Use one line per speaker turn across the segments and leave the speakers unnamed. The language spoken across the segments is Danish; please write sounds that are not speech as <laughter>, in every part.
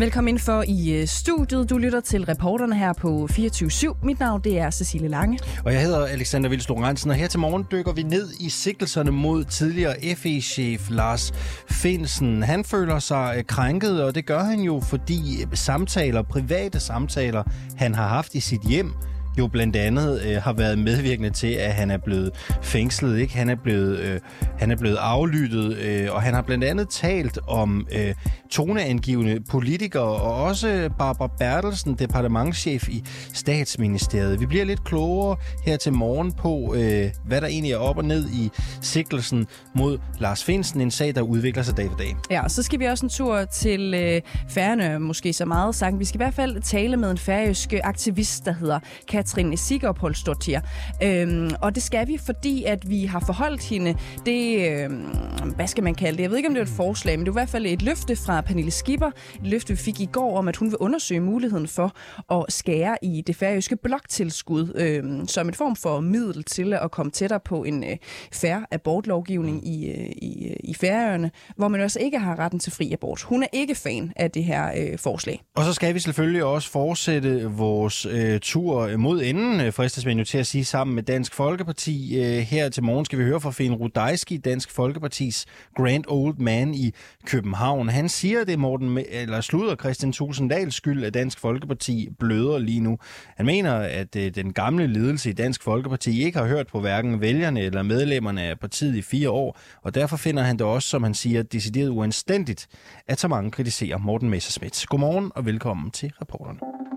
Velkommen ind for i øh, studiet. Du lytter til reporterne her på 24-7. Mit navn det er Cecilie Lange.
Og jeg hedder Alexander Vils Lorentzen, og her til morgen dykker vi ned i sigtelserne mod tidligere FE-chef Lars Finsen. Han føler sig øh, krænket, og det gør han jo, fordi øh, samtaler, private samtaler, han har haft i sit hjem, jo blandt andet øh, har været medvirkende til, at han er blevet fængslet. Ikke? Han, er blevet, øh, han er blevet aflyttet, øh, og han har blandt andet talt om øh, toneangivende politikere, og også Barbara Bertelsen, departementschef i statsministeriet. Vi bliver lidt klogere her til morgen på, øh, hvad der egentlig er op og ned i sigtelsen mod Lars Finsen, en sag, der udvikler sig dag for dag.
Ja, og så skal vi også en tur til øh, Færøerne, måske så meget sagt. Vi skal i hvert fald tale med en færøsk aktivist, der hedder Katrin Sigurpolsdottir. Øhm, og det skal vi, fordi at vi har forholdt hende det, øhm, hvad skal man kalde det? Jeg ved ikke, om det er et forslag, men det er i hvert fald et løfte fra Pernille Skipper. Et løfte, vi fik i går om, at hun vil undersøge muligheden for at skære i det færøske bloktilskud øhm, som en form for middel til at komme tættere på en øh, færre abortlovgivning i, øh, i, øh, i Færøerne, hvor man også ikke har retten til fri abort. Hun er ikke fan af det her øh, forslag.
Og så skal vi selvfølgelig også fortsætte vores øh, tur mod enden, øh, fristes man jo til at sige, sammen med Dansk Folkeparti. Øh, her til morgen skal vi høre fra Finn Rudajski, Dansk Folkepartis Grand Old Man i København. Han siger, det er Morten, eller slutter Christian Tulsendals skyld, at Dansk Folkeparti bløder lige nu. Han mener, at øh, den gamle ledelse i Dansk Folkeparti ikke har hørt på hverken vælgerne eller medlemmerne af partiet i fire år, og derfor finder han det også, som han siger, decideret uanstændigt, at så mange kritiserer Morten Messerschmidt. Godmorgen og velkommen til reporterne.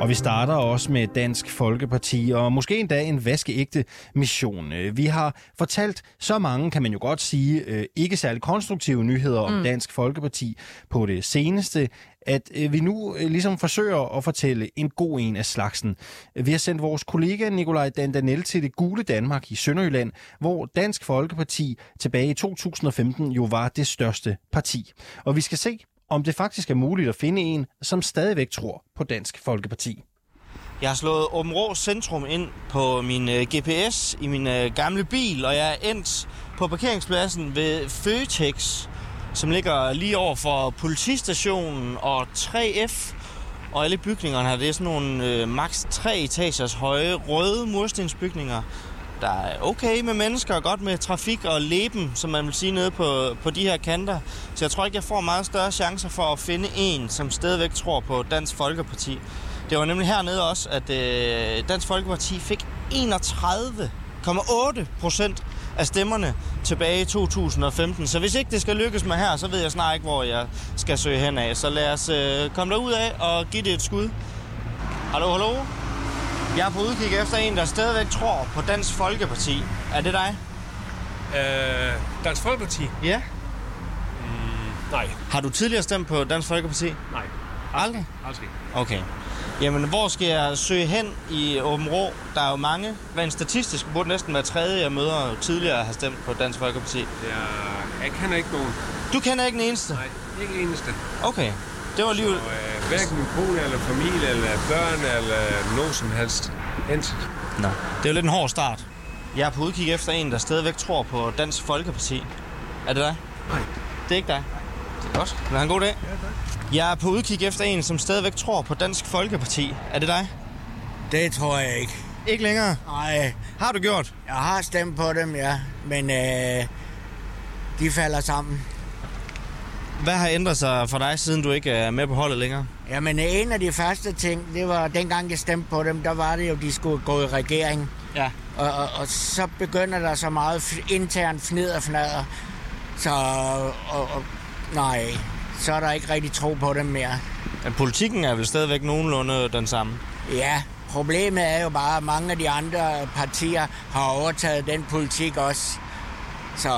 Og vi starter også med Dansk Folkeparti, og måske endda en vaskeægte mission. Øh, vi har fortalt så mange, kan man jo godt sige, øh, ikke særlig konstruktive nyheder om mm. Dansk Folkeparti på det seneste, at øh, vi nu ligesom forsøger at fortælle en god en af slagsen. Vi har sendt vores kollega Nikolaj Dandanel til det gule Danmark i Sønderjylland, hvor Dansk Folkeparti tilbage i 2015 jo var det største parti. Og vi skal se, om det faktisk er muligt at finde en, som stadigvæk tror på Dansk Folkeparti.
Jeg har slået Åben Rå Centrum ind på min øh, GPS i min øh, gamle bil, og jeg er endt på parkeringspladsen ved Føtex, som ligger lige over for politistationen og 3F. Og alle bygningerne her, det er sådan nogle øh, maks 3 etagers høje røde murstensbygninger, der er okay med mennesker og godt med trafik og leben, som man vil sige nede på, på de her kanter. Så jeg tror ikke, jeg får meget større chancer for at finde en, som stadigvæk tror på Dansk Folkeparti. Det var nemlig hernede også, at øh, Dansk Folkeparti fik 31,8 procent af stemmerne tilbage i 2015. Så hvis ikke det skal lykkes med her, så ved jeg snart ikke, hvor jeg skal søge hen af. Så lad os øh, komme derud af og give det et skud. Hallo, hallo? Jeg er på udkig efter en, der stadigvæk tror på Dansk Folkeparti. Er det dig?
Øh, Dansk Folkeparti?
Ja.
Mm, nej.
Har du tidligere stemt på Dansk Folkeparti?
Nej.
Aldrig?
Aldrig.
Okay. Jamen, hvor skal jeg søge hen i Åben Rå? Der er jo mange. Hvad en statistisk burde næsten være tredje, jeg møder tidligere har stemt på Dansk Folkeparti. Ja,
jeg kender ikke nogen.
Du kender ikke den eneste?
Nej, ikke eneste.
Okay. Det var lige... Så,
øh, hverken min kone, eller familie, eller børn, eller noget som helst. Intet.
Nå, det er jo lidt en hård start. Jeg er på udkig efter en, der stadigvæk tror på Dansk Folkeparti. Er det dig?
Nej.
Det er ikke dig? Det er godt. Vil have en god dag? Ja, tak. Jeg er på udkig efter en, som stadigvæk tror på Dansk Folkeparti. Er det dig?
Det tror jeg ikke.
Ikke længere?
Nej.
Har du gjort?
Jeg har stemt på dem, ja. Men øh, de falder sammen.
Hvad har ændret sig for dig, siden du ikke er med på holdet længere?
Jamen, en af de første ting, det var, dengang jeg stemte på dem, der var det jo, de skulle gå i regering.
Ja.
Og, og, og så begynder der så meget internt fnid og fnader. Så, og, og, nej, så er der ikke rigtig tro på dem mere.
Men politikken er vel stadigvæk nogenlunde den samme?
Ja, problemet er jo bare, at mange af de andre partier har overtaget den politik også. Så,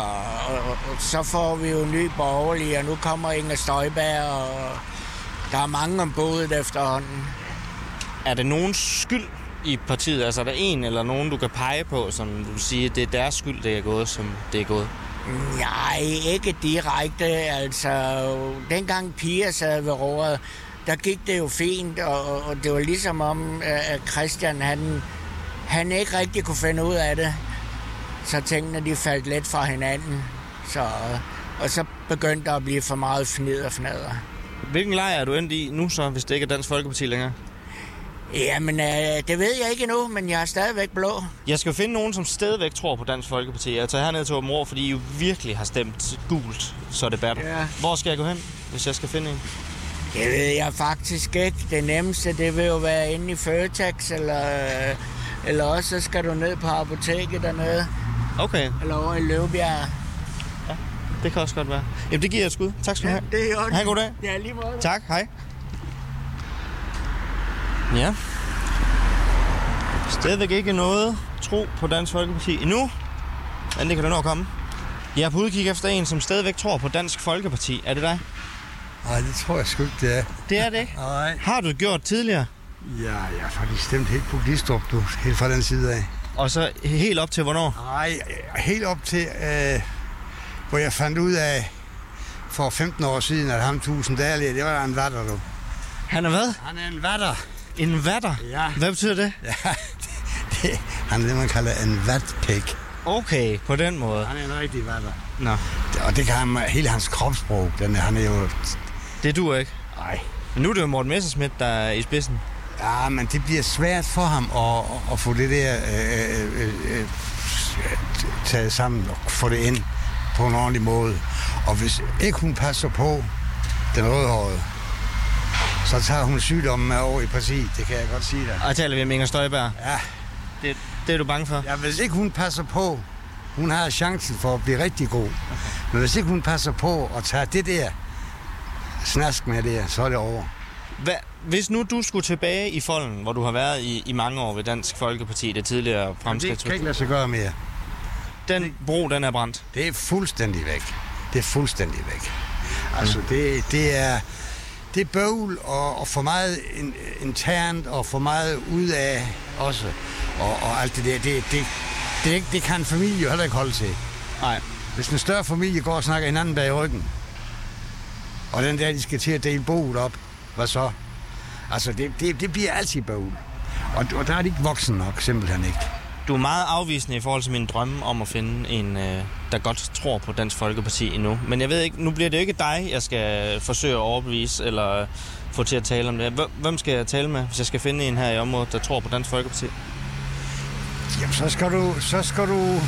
og, og, så får vi jo ny borgerlige, og nu kommer Inger Støjberg, og der er mange om bådet efterhånden.
Er det nogens skyld i partiet? Altså er der en eller nogen, du kan pege på, som du siger, det er deres skyld, det er gået, som det er gået?
Nej, ikke direkte. Altså, dengang Pia sad ved rådet, der gik det jo fint, og, og det var ligesom om, at Christian, han, han ikke rigtig kunne finde ud af det så tingene de faldt let fra hinanden. Så, og så begyndte der at blive for meget fnid og fnader.
Hvilken lejr er du endt i nu så, hvis det ikke er Dansk Folkeparti længere?
Jamen, øh, det ved jeg ikke endnu, men jeg er stadigvæk blå.
Jeg skal jo finde nogen, som stadigvæk tror på Dansk Folkeparti. Jeg tager herned til Åben fordi I jo virkelig har stemt gult, så det batter.
Ja.
Hvor skal jeg gå hen, hvis jeg skal finde en?
Det ved jeg faktisk ikke. Det nemmeste, det vil jo være inde i Føtex, eller, øh, eller også så skal du ned på apoteket dernede,
Okay,
eller over i Løvbjerg.
det kan også godt være. Jamen, det giver jeg et skud. Tak skal du have.
det er jo
Ha' en god dag.
Ja, lige måde.
Tak, hej. Ja. Stadigvæk ikke noget tro på Dansk Folkeparti endnu. Men det kan da nå at komme. Jeg er på udkig efter en, som stadigvæk tror på Dansk Folkeparti. Er det dig?
Nej, det tror jeg sgu ikke, det er.
Det er det ikke.
Nej.
Har du gjort tidligere?
Ja, jeg har faktisk stemt helt på Glistrup, du. Helt fra den side af.
Og så helt op til hvornår?
Nej, helt op til, øh, hvor jeg fandt ud af for 15 år siden, at ham tusind dage, det var en vatter, du.
Han er hvad?
Han er en vatter.
En vatter?
Ja.
Hvad betyder det?
Ja, <laughs> det, han er det, man kalder en vatpæk.
Okay, på den måde.
Han er en rigtig vatter.
Nå,
Og det kan han, hele hans kropssprog, den han er jo...
det duer ikke.
Nej.
Men nu er det jo Morten Messerschmidt, der er i spidsen.
Ja, men det bliver svært for ham at, at få det der øh, øh, øh, taget sammen og få det ind på en ordentlig måde. Og hvis ikke hun passer på den rødhårede, så tager hun sygdommen med over i partiet. Det kan jeg godt sige dig.
Og taler vi om Inger Støjberg.
Ja,
Det, det er du bange for?
ja, hvis ikke hun passer på, hun har chancen for at blive rigtig god. Men hvis ikke hun passer på at tage det der snask med det, så er det over.
Hvad, hvis nu du skulle tilbage i folden, hvor du har været i, i mange år ved Dansk Folkeparti, det tidligere
Men det
fremskridt,
kan ikke lade sig gøre mere.
den bro, den er brændt.
Det er fuldstændig væk. Det er fuldstændig væk. Altså, det, det er... Det er bøvl og, og for meget in, internt og for meget ud af også. Og, og alt det der, det, det, det, det kan en familie jo heller ikke holde til.
Nej.
Hvis en større familie går og snakker hinanden bag ryggen, og den der, de skal til at dele boet op, hvad så? Altså, det, det, det bliver altid bøvl. Og, og der er de ikke voksen nok, simpelthen ikke.
Du er meget afvisende i forhold til min drømme om at finde en, øh, der godt tror på Dansk Folkeparti endnu. Men jeg ved ikke, nu bliver det jo ikke dig, jeg skal forsøge at overbevise eller få til at tale om det. Hvem- Hvem skal jeg tale med, hvis jeg skal finde en her i området, der tror på Dansk Folkeparti?
Jamen, så skal du... Så skal du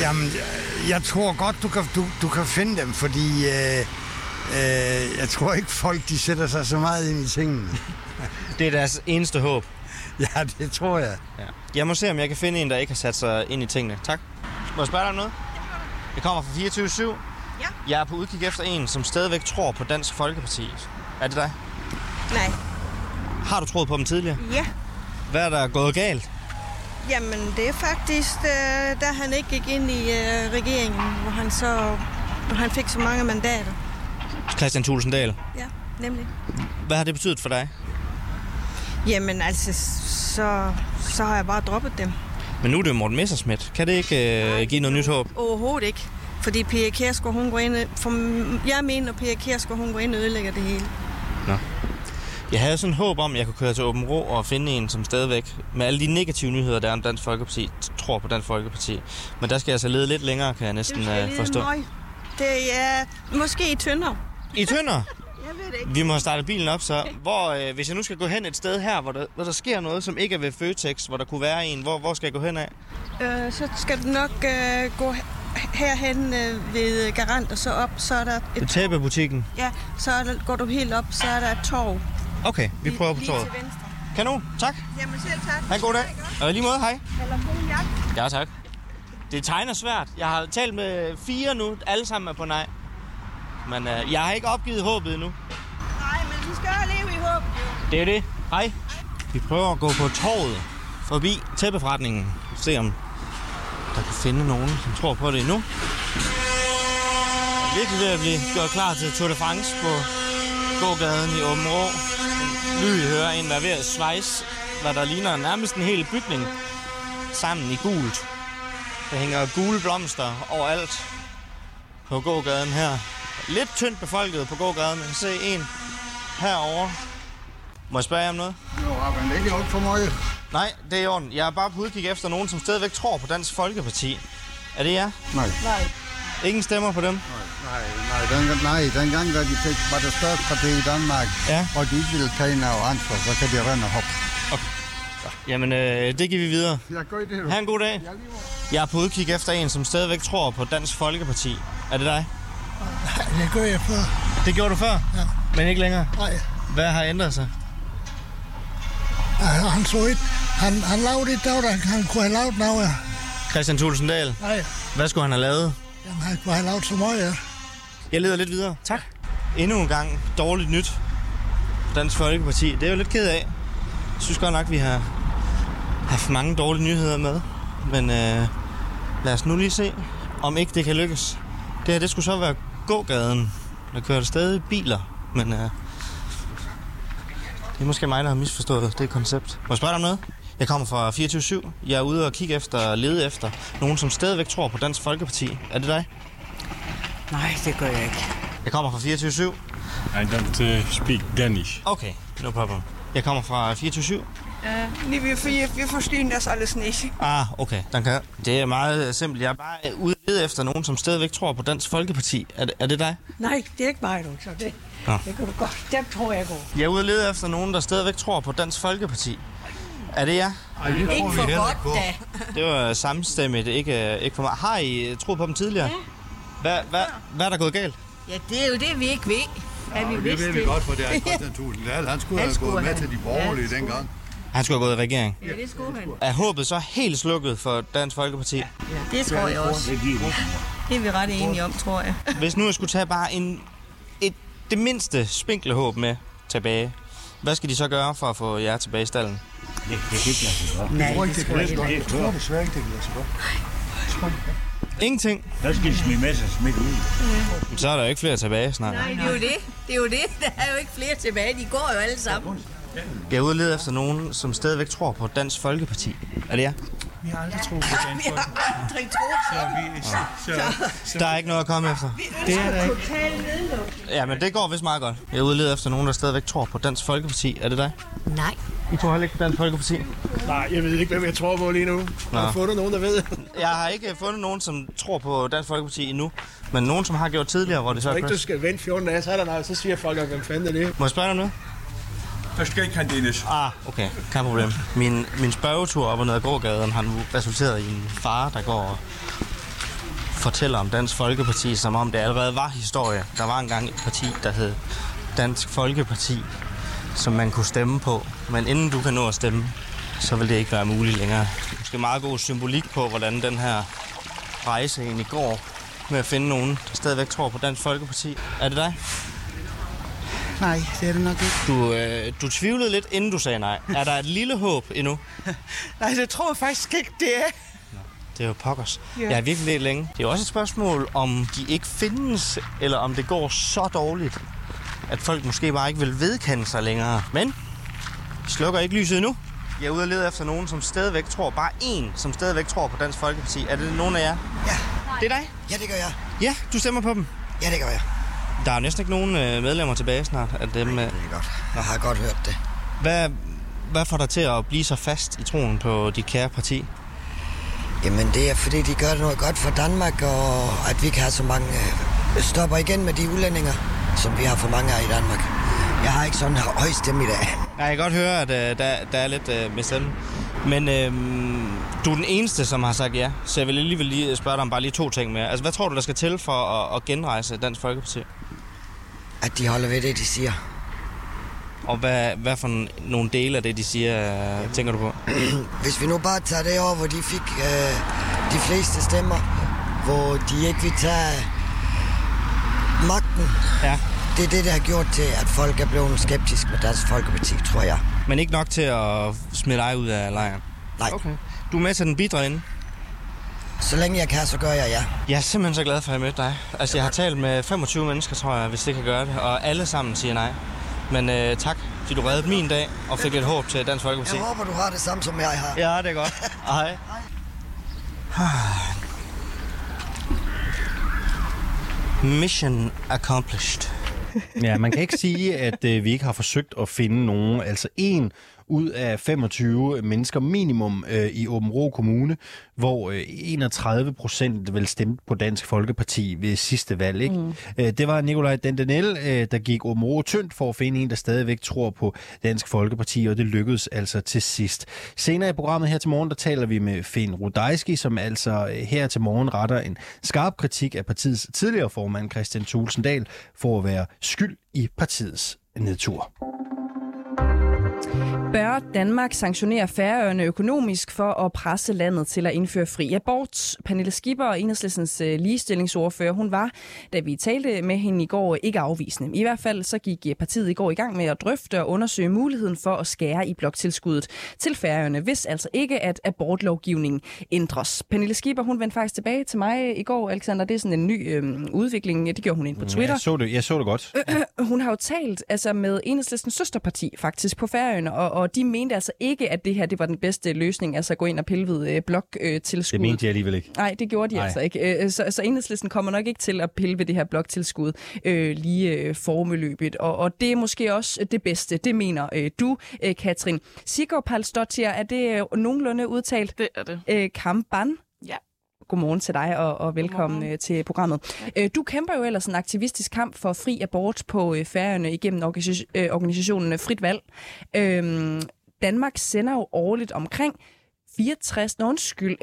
jamen, jeg- jeg tror godt, du kan, du, du kan finde dem, fordi øh, øh, jeg tror ikke, folk de sætter sig så meget ind i tingene. <laughs>
Det er deres eneste håb.
ja, det tror jeg.
Ja. Jeg må se, om jeg kan finde en, der ikke har sat sig ind i tingene. Tak. Må jeg spørge dig om noget? Det kommer fra 24
Ja.
Jeg er på udkig efter en, som stadigvæk tror på Dansk Folkeparti. Er det dig?
Nej.
Har du troet på dem tidligere?
Ja.
Hvad er der gået galt?
Jamen, det er faktisk, øh, da han ikke gik ind i øh, regeringen, hvor han så hvor han fik så mange mandater.
Christian Tulsendal.
Ja, nemlig.
Hvad har det betydet for dig?
Jamen, altså, så, så har jeg bare droppet dem.
Men nu er det jo Morten Messerschmidt. Kan det ikke øh, give noget nyt håb?
Overhovedet ikke. Fordi Pia Kjærsgaard, hun går ind... For jeg mener, at Pia Kjærsgaard, hun går ind og ødelægger det hele.
Jeg havde sådan håb om, at jeg kunne køre til Åben Rå og finde en, som stadigvæk, med alle de negative nyheder, der er om Dansk Folkeparti, tror på Dansk Folkeparti. Men der skal jeg altså lede lidt længere, kan jeg næsten øh, forstå.
Det er måske i tynder.
I Tønder?
Jeg ved det ikke.
Vi må have startet bilen op så. Hvor, øh, hvis jeg nu skal gå hen et sted her, hvor der, hvor der sker noget, som ikke er ved Føtex, hvor der kunne være en, hvor, hvor skal jeg gå hen af?
Øh, så skal du nok øh, gå herhen øh, ved Garant, og så op, så er der
Det
et
tæppebutikken.
Ja, så er der, går du helt op, så er der et torv.
Okay, vi prøver på
Lige
toget.
til venstre.
Kanon, tak.
Jamen selv tak.
Ha' en god dag. Og lige måde, hej.
Eller god jagt.
Ja, tak. Det tegner svært. Jeg har talt med fire nu. Alle sammen er på nej. Men øh, jeg har ikke opgivet håbet endnu.
Nej, men vi skal jo leve i håb.
Det er det. Hej. Vi prøver at gå på torvet forbi tæppeforretningen. Se om der kan finde nogen, som tror på det endnu. Virkelig ved at blive gjort klar til Tour de France på gågaden i Åben Rå. Lyd hører en, der er ved at svejse, hvad der ligner nærmest en hel bygning sammen i gult. Der hænger gule blomster overalt på gågaden her. Lidt tyndt befolket på gågaden. Kan se en herovre. Må jeg spørge jer om noget?
Jo, men ikke jo for meget.
Nej, det er i orden. Jeg er bare på udkig efter nogen, som stadigvæk tror på Dansk Folkeparti. Er det jer?
Nej.
Ingen stemmer på dem?
Nej, nej, den, nej, dengang, da de fik, var det største parti i Danmark,
Ja.
og de ikke ville tage noget ansvar, så kan de rende og hoppe.
Jamen, øh, det giver vi videre.
Jeg gør det, du.
Ha' en god dag. Jeg er på udkig efter en, som stadigvæk tror på Dansk Folkeparti. Er det dig?
Det gør jeg før.
Det gjorde du før?
Ja.
Men ikke længere?
Nej,
Hvad har ændret sig?
han, han så ikke. Han, han lavede et dag, der han kunne have lavet noget. ja.
Christian Thulesen Dahl.
Nej,
Hvad skulle han have lavet?
jamen, han kunne have lavet så meget. Ja.
Jeg leder lidt videre. Tak. Endnu en gang dårligt nyt. Dansk Folkeparti. Det er jeg jo lidt ked af. Jeg synes godt nok, vi har haft mange dårlige nyheder med. Men øh, lad os nu lige se, om ikke det kan lykkes. Det her, det skulle så være gågaden. Der kører der stadig biler, men øh, det er måske mig, der har misforstået det koncept. Må jeg spørge dig om noget? Jeg kommer fra 24-7. Jeg er ude og kigge efter, lede efter nogen, som stadigvæk tror på Dansk Folkeparti. Er det dig?
Nej, det gør jeg ikke.
Jeg kommer fra 24-7.
I don't uh, speak Danish.
Okay, no problem. Jeg kommer fra 24-7.
Nee, wir, wir, wir verstehen das alles nicht.
Ah, okay, danke. Det er meget simpelt. Jeg er bare ude efter nogen, som stadigvæk tror på Dansk Folkeparti. Er det, er det dig?
Nej, det er ikke mig, du. Så det,
Nå.
det kan du godt. Dem tror jeg går.
Jeg er ude lede efter nogen, der stadigvæk tror på Dansk Folkeparti. Er det jer?
Ikke for godt, da.
Det var samstemmigt, ikke, ikke for mig. Har I troet på dem tidligere? Ja. Hvad, hvad, hvad er der gået galt?
Ja, det er jo det, vi ikke ved. At vi
Det ved vi godt, for det er Christian Thulesen Dahl. Han skulle
Han
have
skulle
gået med
have.
til de borgerlige dengang.
Han skulle have gået i regering.
Ja, det skulle han.
Er håbet så helt slukket for Dansk Folkeparti?
Det tror jeg også. Det er vi ret enige om, tror jeg. <laughs>
Hvis nu jeg skulle tage bare en, et, det mindste spinkle håb med tilbage, hvad skal de så gøre for at få jer tilbage i stallen?
Nej, det tror jeg heller ikke.
tror desværre ikke, det kan lade sig.
Ingenting.
Der skal de smide med sig smidt ud.
Så er der jo ikke flere tilbage snart.
Nej, det er jo det. Det er jo det. Der er jo ikke flere tilbage. De går jo alle sammen.
Jeg er lede efter nogen, som stadigvæk tror på Dansk Folkeparti. Er det jer?
Vi har aldrig troet på Dansk <laughs>
Vi har aldrig troet på
Så,
Der er ikke noget at komme efter.
det er der ikke.
Ja, men det går vist meget godt. Jeg er lede efter nogen, der stadigvæk tror på Dansk Folkeparti. Er det dig?
Nej.
I tror heller ikke på Dansk Folkeparti?
Nej, jeg ved ikke, hvem jeg tror på lige nu.
Nå.
Har du fundet nogen, der ved?
Jeg har ikke fundet nogen, som tror på Dansk Folkeparti endnu. Men nogen, som har gjort tidligere, hvor det så
Så
er
ikke, du skal vente 14 dage, så er der noget, så siger folk, hvem fanden er det?
Må jeg spørge dig om noget?
Der ikke han Danish.
Ah, okay. Kan problem. Min, min spørgetur op og ned ad gågaden har nu resulteret i en far, der går og fortæller om Dansk Folkeparti, som om det allerede var historie. Der var engang et parti, der hed Dansk Folkeparti, som man kunne stemme på. Men inden du kan nå at stemme, så vil det ikke være muligt længere. Måske meget god symbolik på, hvordan den her rejse egentlig går med at finde nogen, der stadigvæk tror på Dansk Folkeparti. Er det dig?
Nej, det er det nok ikke.
Du, øh, du tvivlede lidt, inden du sagde nej. Er der et lille håb endnu? <laughs>
Nej, det tror jeg faktisk ikke, det er.
Det er jo pokkers. Ja. Jeg har virkelig let længe. Det er også et spørgsmål, om de ikke findes, eller om det går så dårligt, at folk måske bare ikke vil vedkende sig længere. Men vi slukker ikke lyset endnu. Jeg er ude og lede efter nogen, som stadigvæk tror, bare én, som stadigvæk tror på Dansk Folkeparti. Er det nogen af jer?
Ja.
Det er dig?
Ja, det gør jeg.
Ja, du stemmer på dem.
Ja, det gør jeg.
Der er næsten ikke nogen øh, medlemmer tilbage snart af dem. Øh.
Det er godt. Jeg har godt hørt det.
Hvad, hvad får dig til at blive så fast i troen på dit kære parti?
Jamen, det er fordi, de gør noget godt for Danmark, og at vi kan have så mange... Øh, stopper igen med de udlændinger, som vi har for mange af i Danmark. Jeg har ikke sådan en høj stemme i dag.
Ja, jeg kan godt høre, at øh, der, der er lidt øh, med stemmen. Men øh, du er den eneste, som har sagt ja, så jeg vil alligevel lige spørge dig om bare lige to ting mere. Altså, hvad tror du, der skal til for at, at genrejse Dansk Folkeparti?
At de holder ved det, de siger.
Og hvad, hvad for nogle dele af det, de siger, øh, tænker du på? <clears throat>
Hvis vi nu bare tager det over, hvor de fik øh, de fleste stemmer, hvor de ikke vil tage magten.
Ja.
Det er det, der har gjort til, at folk er blevet skeptiske med Dansk Folkeparti, tror jeg.
Men ikke nok til at smide dig ud af lejren?
Nej.
Okay. Du er med til den bidre inde?
Så længe jeg kan, så gør jeg ja.
Jeg er simpelthen så glad for, at jeg mødte dig. Altså, jeg har talt med 25 mennesker, tror jeg, hvis det kan gøre det, og alle sammen siger nej. Men øh, tak, fordi du reddede min dag og fik et håb til Dansk Folkeparti.
Jeg håber, du har det samme, som jeg har.
Ja, det er godt. <laughs> Hej. <sighs> Mission accomplished.
Ja, man kan ikke sige, at øh, vi ikke har forsøgt at finde nogen. Altså en ud af 25 mennesker minimum øh, i Åben Rå Kommune, hvor øh, 31 procent vel stemte på Dansk Folkeparti ved sidste valg. Ikke? Mm. Øh, det var Nikolaj Dendenel, øh, der gik Åben Rå tyndt for at finde en, der stadigvæk tror på Dansk Folkeparti, og det lykkedes altså til sidst. Senere i programmet her til morgen, der taler vi med Finn Rudajski, som altså øh, her til morgen retter en skarp kritik af partiets tidligere formand Christian Tulsendal for at være skyld i partiets nedtur.
Bør Danmark sanktionere Færøerne økonomisk for at presse landet til at indføre fri abort? Pernille Skipper, enhedslæsens øh, ligestillingsordfører, hun var, da vi talte med hende i går, ikke afvisende. I hvert fald så gik øh, partiet i går i gang med at drøfte og undersøge muligheden for at skære i bloktilskuddet til Færøerne, hvis altså ikke at abortlovgivningen ændres. Pernille Skipper, hun vendte faktisk tilbage til mig i går, Alexander. Det er sådan en ny øh, udvikling. Det gjorde hun ind på Twitter.
Jeg så det, jeg så det godt.
Øh, øh, hun har jo talt altså, med enhedslæsens søsterparti faktisk på Færøerne, og, og de mente altså ikke, at det her det var den bedste løsning, altså at gå ind og pille ved øh, bloktilskud.
Det mente de alligevel ikke.
Nej, det gjorde de Nej. altså ikke. Øh, så, så enhedslisten kommer nok ikke til at pille ved det her bloktilskud øh, lige øh, formeløbet, og, og det er måske også det bedste, det mener øh, du, øh, Katrin. Sigurd Palstottir, er det øh, nogenlunde udtalt?
Det er det.
Øh, Kampan?
Ja.
Godmorgen til dig, og, og velkommen Godmorgen. til programmet. Ja. Du kæmper jo ellers en aktivistisk kamp for fri abort på Færøerne igennem organisationen Frit Valg. Øhm, Danmark sender jo årligt omkring 64, nå undskyld,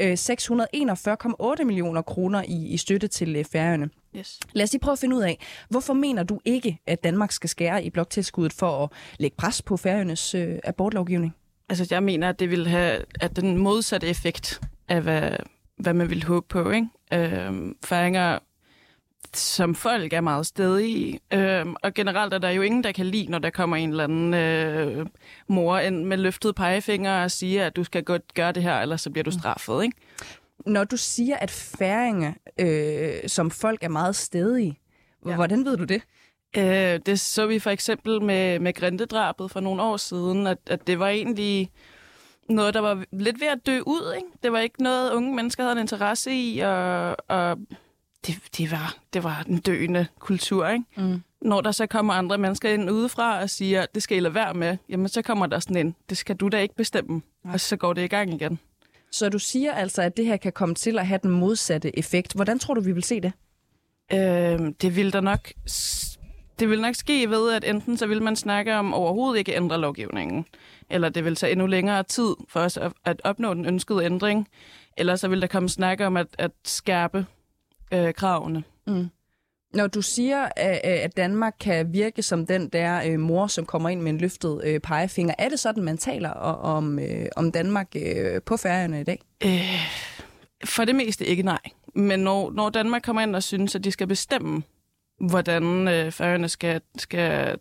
641,8 millioner kroner i, i støtte til Færøerne.
Yes.
Lad os lige prøve at finde ud af, hvorfor mener du ikke, at Danmark skal skære i bloktilskuddet for at lægge pres på Færøernes øh, abortlovgivning?
Altså, jeg mener, at det vil have at den modsatte effekt af, hvad, hvad man vil håbe på. Ikke? Øh, færinger som folk er meget stedige. Øh, og generelt er der jo ingen, der kan lide, når der kommer en eller anden øh, mor ind med løftet pegefinger og siger, at du skal godt gøre det her, ellers så bliver du mm. straffet. Ikke?
Når du siger, at færinger øh, som folk er meget stedige, ja. hvordan ved du det?
Øh, det så vi for eksempel med, med grindedrabet for nogle år siden, at, at det var egentlig noget, der var lidt ved at dø ud. Ikke? Det var ikke noget, unge mennesker havde en interesse i, og, og det, det, var, det var en døende kultur, ikke? Mm. Når der så kommer andre mennesker ind udefra og siger, det skal I lade være med, jamen så kommer der sådan en, det skal du da ikke bestemme, Nej. og så går det i gang igen.
Så du siger altså, at det her kan komme til at have den modsatte effekt. Hvordan tror du, vi vil se det?
Øh, det vil der nok det vil nok ske ved, at enten så vil man snakke om overhovedet ikke ændre lovgivningen, eller det vil tage endnu længere tid for os at, at opnå den ønskede ændring, eller så vil der komme snak om at, at skærpe øh, kravene. Mm.
Når du siger, at Danmark kan virke som den der øh, mor, som kommer ind med en løftet øh, pegefinger, er det sådan, man taler om, øh, om Danmark øh, på færgerne i dag?
Øh, for det meste ikke nej. Men når, når Danmark kommer ind og synes, at de skal bestemme, hvordan øh, færgerne skal, skal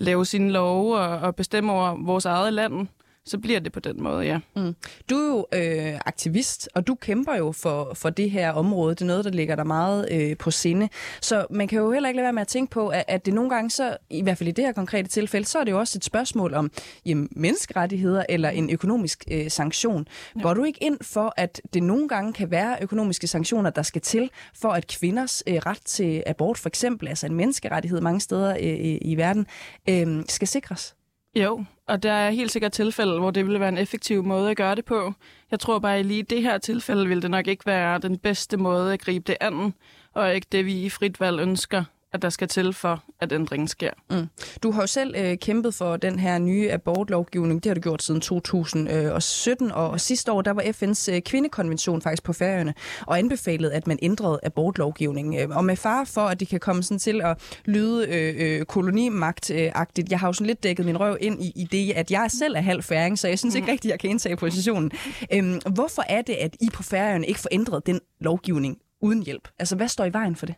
lave sine love og, og bestemme over vores eget land, så bliver det på den måde, ja. Mm.
Du er jo øh, aktivist, og du kæmper jo for, for det her område. Det er noget, der ligger der meget øh, på sinde. Så man kan jo heller ikke lade være med at tænke på, at, at det nogle gange så, i hvert fald i det her konkrete tilfælde, så er det jo også et spørgsmål om jamen, menneskerettigheder eller en økonomisk øh, sanktion. Ja. Går du ikke ind for, at det nogle gange kan være økonomiske sanktioner, der skal til, for at kvinders øh, ret til abort, for eksempel, altså en menneskerettighed mange steder øh, i verden, øh, skal sikres?
Jo, og der er helt sikkert tilfælde, hvor det ville være en effektiv måde at gøre det på. Jeg tror bare, at lige i det her tilfælde vil det nok ikke være den bedste måde at gribe det an, og ikke det, vi i frit valg ønsker at der skal til for, at ændringen sker. Mm.
Du har jo selv øh, kæmpet for den her nye abortlovgivning. Det har du gjort siden 2017, og, og sidste år der var FN's øh, kvindekonvention faktisk på færøerne og anbefalede, at man ændrede abortlovgivningen. Øh, og med far for, at det kan komme sådan til at lyde øh, øh, kolonimagtagtigt. Jeg har jo sådan lidt dækket min røv ind i, i det, at jeg selv er halv færing, så jeg synes ikke mm. rigtigt, jeg kan indtage positionen. Øhm, hvorfor er det, at I på færøerne ikke får ændret den lovgivning uden hjælp? Altså, hvad står i vejen for det?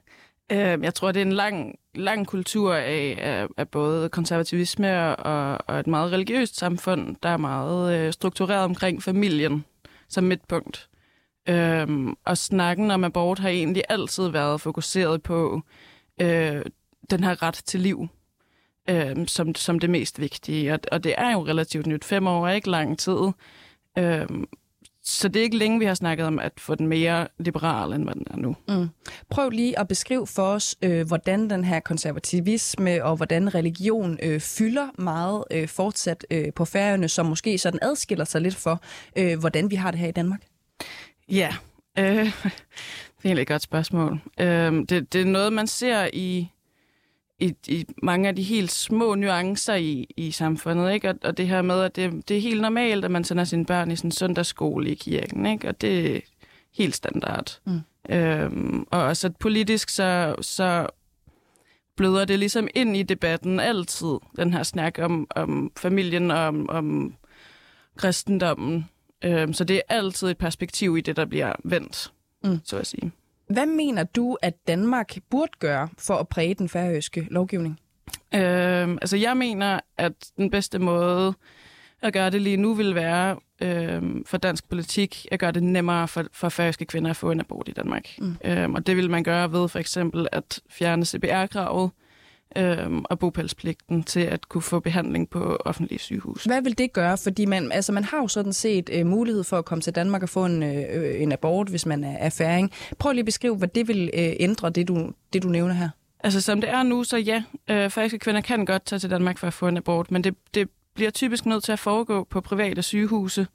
Øh, jeg tror, det er en lang, lang kultur af, af, af både konservativisme og, og et meget religiøst samfund, der er meget øh, struktureret omkring familien som midtpunkt. Øhm, og snakken om abort har egentlig altid været fokuseret på øh, den her ret til liv øh, som, som det mest vigtige. Og, og det er jo relativt nyt. Fem år er ikke lang tid. Øh, så det er ikke længe, vi har snakket om at få den mere liberal, end hvad den er nu.
Mm. Prøv lige at beskrive for os, øh, hvordan den her konservativisme og hvordan religion øh, fylder meget øh, fortsat øh, på færøerne, som måske sådan adskiller sig lidt for, øh, hvordan vi har det her i Danmark.
Ja, øh, <laughs> det er egentlig et godt spørgsmål. Øh, det, det er noget, man ser i i, i mange af de helt små nuancer i, i samfundet, ikke? Og, og det her med, at det, det er helt normalt, at man sender sine børn i sådan en søndagsskole i kirken, ikke? Og det er helt standard. Mm. Øhm, og også at politisk, så, så bløder det ligesom ind i debatten altid, den her snak om, om familien og om, om kristendommen. Øhm, så det er altid et perspektiv i det, der bliver vendt, mm. så at sige.
Hvad mener du, at Danmark burde gøre for at præge den færøske lovgivning?
Øhm, altså jeg mener, at den bedste måde at gøre det lige nu vil være øhm, for dansk politik at gøre det nemmere for, for færøske kvinder at få en abort i Danmark. Mm. Øhm, og det vil man gøre ved for eksempel at fjerne CPR-kravet, øhm, og bopælspligten til at kunne få behandling på offentlige sygehus.
Hvad vil det gøre? Fordi man, altså man har jo sådan set øh, mulighed for at komme til Danmark og få en, øh, en abort, hvis man er, er færing. Prøv lige at beskrive, hvad det vil øh, ændre, det du, det du nævner her.
Altså som det er nu, så ja, øh, færøske kvinder kan godt tage til Danmark for at få en abort, men det, det bliver typisk nødt til at foregå på private sygehuse,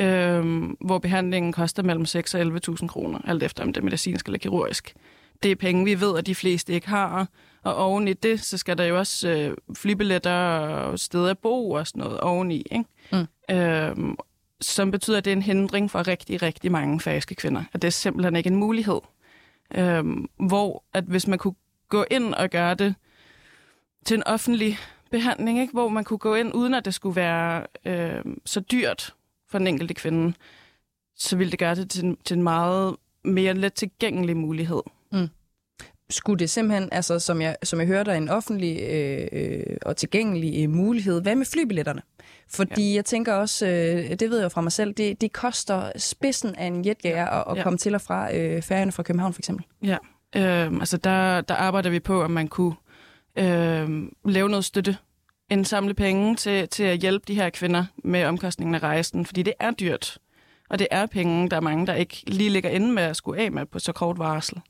øh, hvor behandlingen koster mellem 6 og 11.000 kroner, alt efter om det er medicinsk eller kirurgisk. Det er penge, vi ved, at de fleste ikke har, og oven i det, så skal der jo også øh, flybilletter og steder at bo og sådan noget oveni, ikke? Mm. Øhm, som betyder, at det er en hindring for rigtig, rigtig mange færøske kvinder. At det er simpelthen ikke en mulighed. Øhm, hvor at hvis man kunne gå ind og gøre det til en offentlig behandling, ikke? hvor man kunne gå ind, uden at det skulle være øh, så dyrt for den enkelte kvinde, så ville det gøre det til, til en meget mere let tilgængelig mulighed.
Skulle det simpelthen, altså som jeg, som jeg hørte, en offentlig øh, øh, og tilgængelig øh, mulighed. Hvad med flybilletterne? Fordi ja. jeg tænker også, øh, det ved jeg fra mig selv, det, det koster spidsen af en jetjager at, at ja. komme til og fra øh, færgerne fra København for eksempel.
Ja, øh, altså der, der arbejder vi på, om man kunne øh, lave noget støtte indsamle penge til, til at hjælpe de her kvinder med omkostningen af rejsen, fordi det er dyrt. Og det er penge, der er mange, der ikke lige ligger inde med at skulle af med på så kort varsel.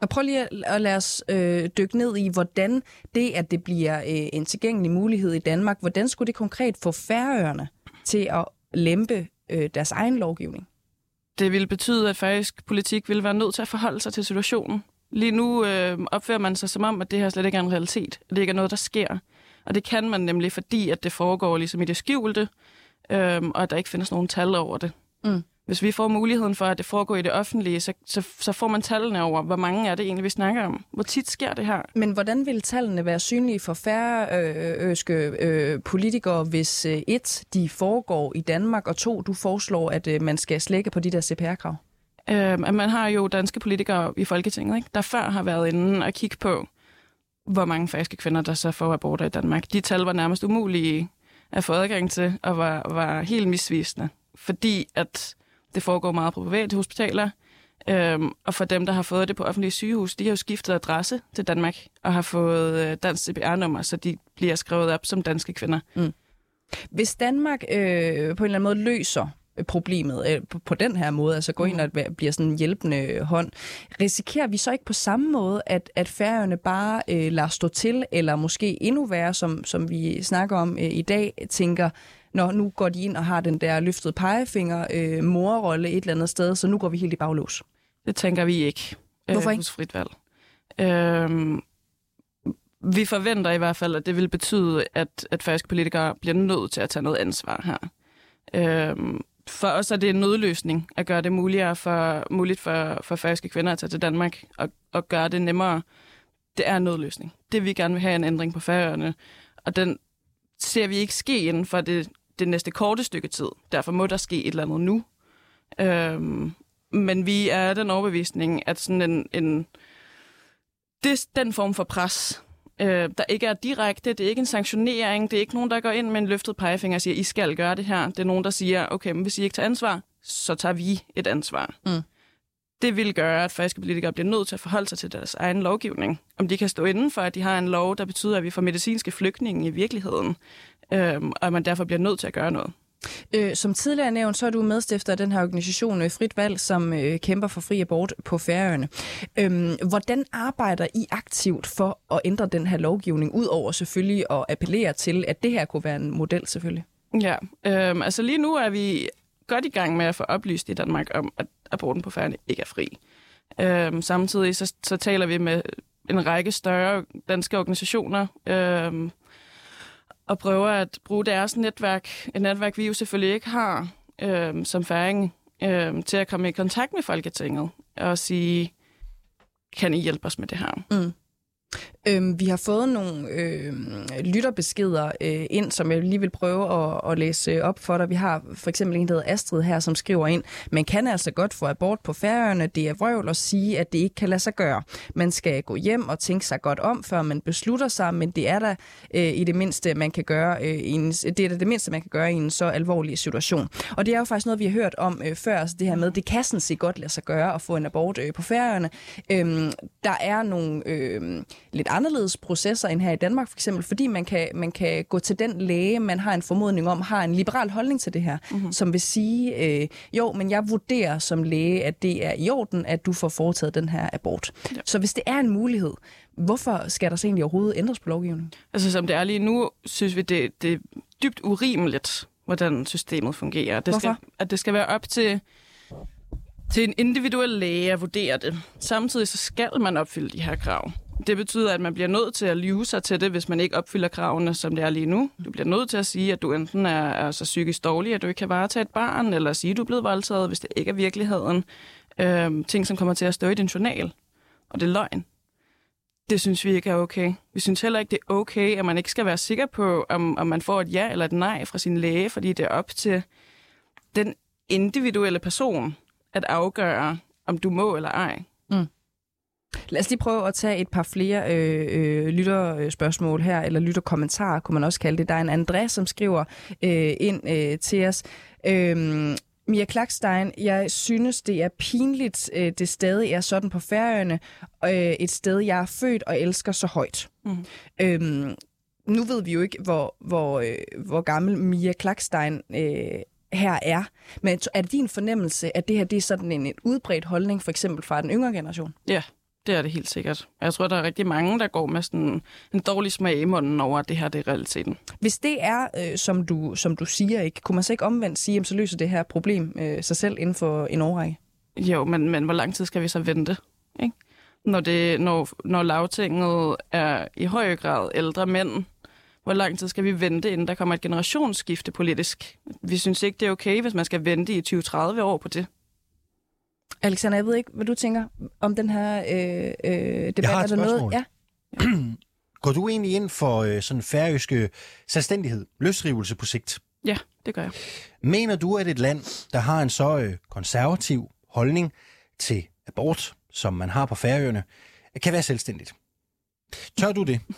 Og prøv lige at, at lade os øh, dykke ned i, hvordan det, at det bliver øh, en tilgængelig mulighed i Danmark, hvordan skulle det konkret få færøerne til at lempe øh, deres egen lovgivning?
Det vil betyde, at færøsk politik vil være nødt til at forholde sig til situationen. Lige nu øh, opfører man sig som om, at det her slet ikke er en realitet, og det ikke er noget, der sker. Og det kan man nemlig, fordi at det foregår ligesom i det skjulte, øh, og at der ikke findes nogen tal over det. Mm hvis vi får muligheden for, at det foregår i det offentlige, så, så, så får man tallene over, hvor mange er det egentlig, vi snakker om. Hvor tit sker det her?
Men hvordan vil tallene være synlige for færøske øh, politikere, hvis øh, et, de foregår i Danmark, og to, du foreslår, at øh, man skal slække på de der CPR-krav?
Øh, man har jo danske politikere i Folketinget, ikke? der før har været inde og kigge på, hvor mange færøske kvinder, der så får aborter i Danmark. De tal var nærmest umulige at få adgang til, og var, var helt misvisende. Fordi at det foregår meget på private hospitaler. Øhm, og for dem, der har fået det på offentlige sygehus, de har jo skiftet adresse til Danmark og har fået øh, dansk CPR-nummer, så de bliver skrevet op som danske kvinder. Mm.
Hvis Danmark øh, på en eller anden måde løser problemet øh, på, på den her måde, altså går ind mm. og bliver sådan en hjælpende hånd, risikerer vi så ikke på samme måde, at, at færøerne bare øh, lader stå til, eller måske endnu værre, som, som vi snakker om øh, i dag, tænker, når nu går de ind og har den der løftede pegefinger, øh, morrolle et eller andet sted, så nu går vi helt i baglås.
Det tænker vi ikke.
Øh, Hvorfor ikke?
Hos frit valg. Øh, vi forventer i hvert fald, at det vil betyde, at, at færøske politikere bliver nødt til at tage noget ansvar her. Øh, for os er det en nødløsning at gøre det muligere for, muligt for, for færøske kvinder at tage til Danmark og, og gøre det nemmere. Det er en nødløsning. Det vi gerne vil have en ændring på færøerne, og den ser vi ikke ske inden for det det næste korte stykke tid. Derfor må der ske et eller andet nu. Øhm, men vi er den overbevisning, at sådan en, en det, den form for pres, øh, der ikke er direkte, det er ikke en sanktionering, det er ikke nogen, der går ind med en løftet pegefinger og siger, I skal gøre det her. Det er nogen, der siger, okay, men hvis I ikke tager ansvar, så tager vi et ansvar. Mm. Det vil gøre, at falske politikere bliver nødt til at forholde sig til deres egen lovgivning. Om de kan stå inden for, at de har en lov, der betyder, at vi får medicinske flygtninge i virkeligheden, øhm, og at man derfor bliver nødt til at gøre noget.
Øh, som tidligere nævnt, så er du medstifter af den her organisation øh, Frit Valg, som øh, kæmper for fri abort på Færøerne. Øhm, hvordan arbejder I aktivt for at ændre den her lovgivning, udover selvfølgelig at appellere til, at det her kunne være en model selvfølgelig?
Ja, øhm, altså lige nu er vi godt i gang med at få oplyst i Danmark om, at aborten på Færøerne ikke er fri. Øhm, samtidig så, så taler vi med en række større danske organisationer, øhm, og prøver at bruge deres netværk, et netværk, vi jo selvfølgelig ikke har øh, som færing, øh, til at komme i kontakt med Folketinget og sige, kan I hjælpe os med det her?
Mm. Øhm, vi har fået nogle øh, lytterbeskeder øh, ind, som jeg lige vil prøve at, at læse op for dig. Vi har for eksempel en, der hedder Astrid her, som skriver ind, man kan altså godt få abort på færøerne. Det er vrøvl at sige, at det ikke kan lade sig gøre. Man skal gå hjem og tænke sig godt om, før man beslutter sig, men det er da øh, i det mindste, man kan gøre øh, en, det er da det mindste, man kan gøre i en så alvorlig situation. Og det er jo faktisk noget, vi har hørt om øh, før, altså det her med, det kan sådan set godt lade sig gøre at få en abort øh, på færøerne. Øh, der er nogle øh, lidt anderledes processer end her i Danmark, for eksempel, fordi man kan, man kan gå til den læge, man har en formodning om, har en liberal holdning til det her, mm-hmm. som vil sige, øh, jo, men jeg vurderer som læge, at det er i orden, at du får foretaget den her abort. Ja. Så hvis det er en mulighed, hvorfor skal der så egentlig overhovedet ændres på lovgivningen?
Altså som det er lige nu, synes vi, det, det er dybt urimeligt, hvordan systemet fungerer. Det
Hvorfor?
Skal, at det skal være op til til en individuel læge at vurdere det. Samtidig så skal man opfylde de her krav. Det betyder, at man bliver nødt til at lyve sig til det, hvis man ikke opfylder kravene, som det er lige nu. Du bliver nødt til at sige, at du enten er, er så psykisk dårlig, at du ikke kan varetage et barn, eller sige, at du er blevet voldtaget, hvis det ikke er virkeligheden. Øhm, ting, som kommer til at stå i din journal. Og det er løgn. Det synes vi ikke er okay. Vi synes heller ikke, det er okay, at man ikke skal være sikker på, om, om man får et ja eller et nej fra sin læge, fordi det er op til den individuelle person at afgøre, om du må eller ej.
Lad os lige prøve at tage et par flere øh, øh, lytterspørgsmål her, eller lytterkommentarer, kunne man også kalde det. Der er en André, som skriver øh, ind øh, til os. Øh, Mia Klakstein, jeg synes, det er pinligt, øh, det stadig er sådan på Færøerne. Øh, et sted, jeg er født og elsker så højt. Mm. Øhm, nu ved vi jo ikke, hvor, hvor, øh, hvor gammel Mia Klakstein øh, her er. Men er det din fornemmelse, at det her det er sådan en, en udbredt holdning, for eksempel fra den yngre generation?
Ja, det er det helt sikkert. Jeg tror, der er rigtig mange, der går med sådan en dårlig smag i munden over, at det her det er realiteten.
Hvis det er, øh, som, du, som du siger, ikke, kunne man så ikke omvendt sige, at så løser det her problem øh, sig selv inden for en årrække?
Jo, men, men hvor lang tid skal vi så vente? Ikke? Når, det, når, når lavtinget er i høj grad ældre mænd, hvor lang tid skal vi vente, inden der kommer et generationsskifte politisk? Vi synes ikke, det er okay, hvis man skal vente i 20-30 år på det.
Alexander, jeg ved ikke, hvad du tænker om den her øh, øh, debat.
Jeg har et
er der
spørgsmål.
noget? Ja. <clears throat>
Går du egentlig ind for øh, sådan færøske selvstændighed, løsrivelse på sigt?
Ja, det gør jeg.
Mener du, at et land, der har en så øh, konservativ holdning til abort, som man har på Færøerne, kan være selvstændigt? Tør du det? <laughs>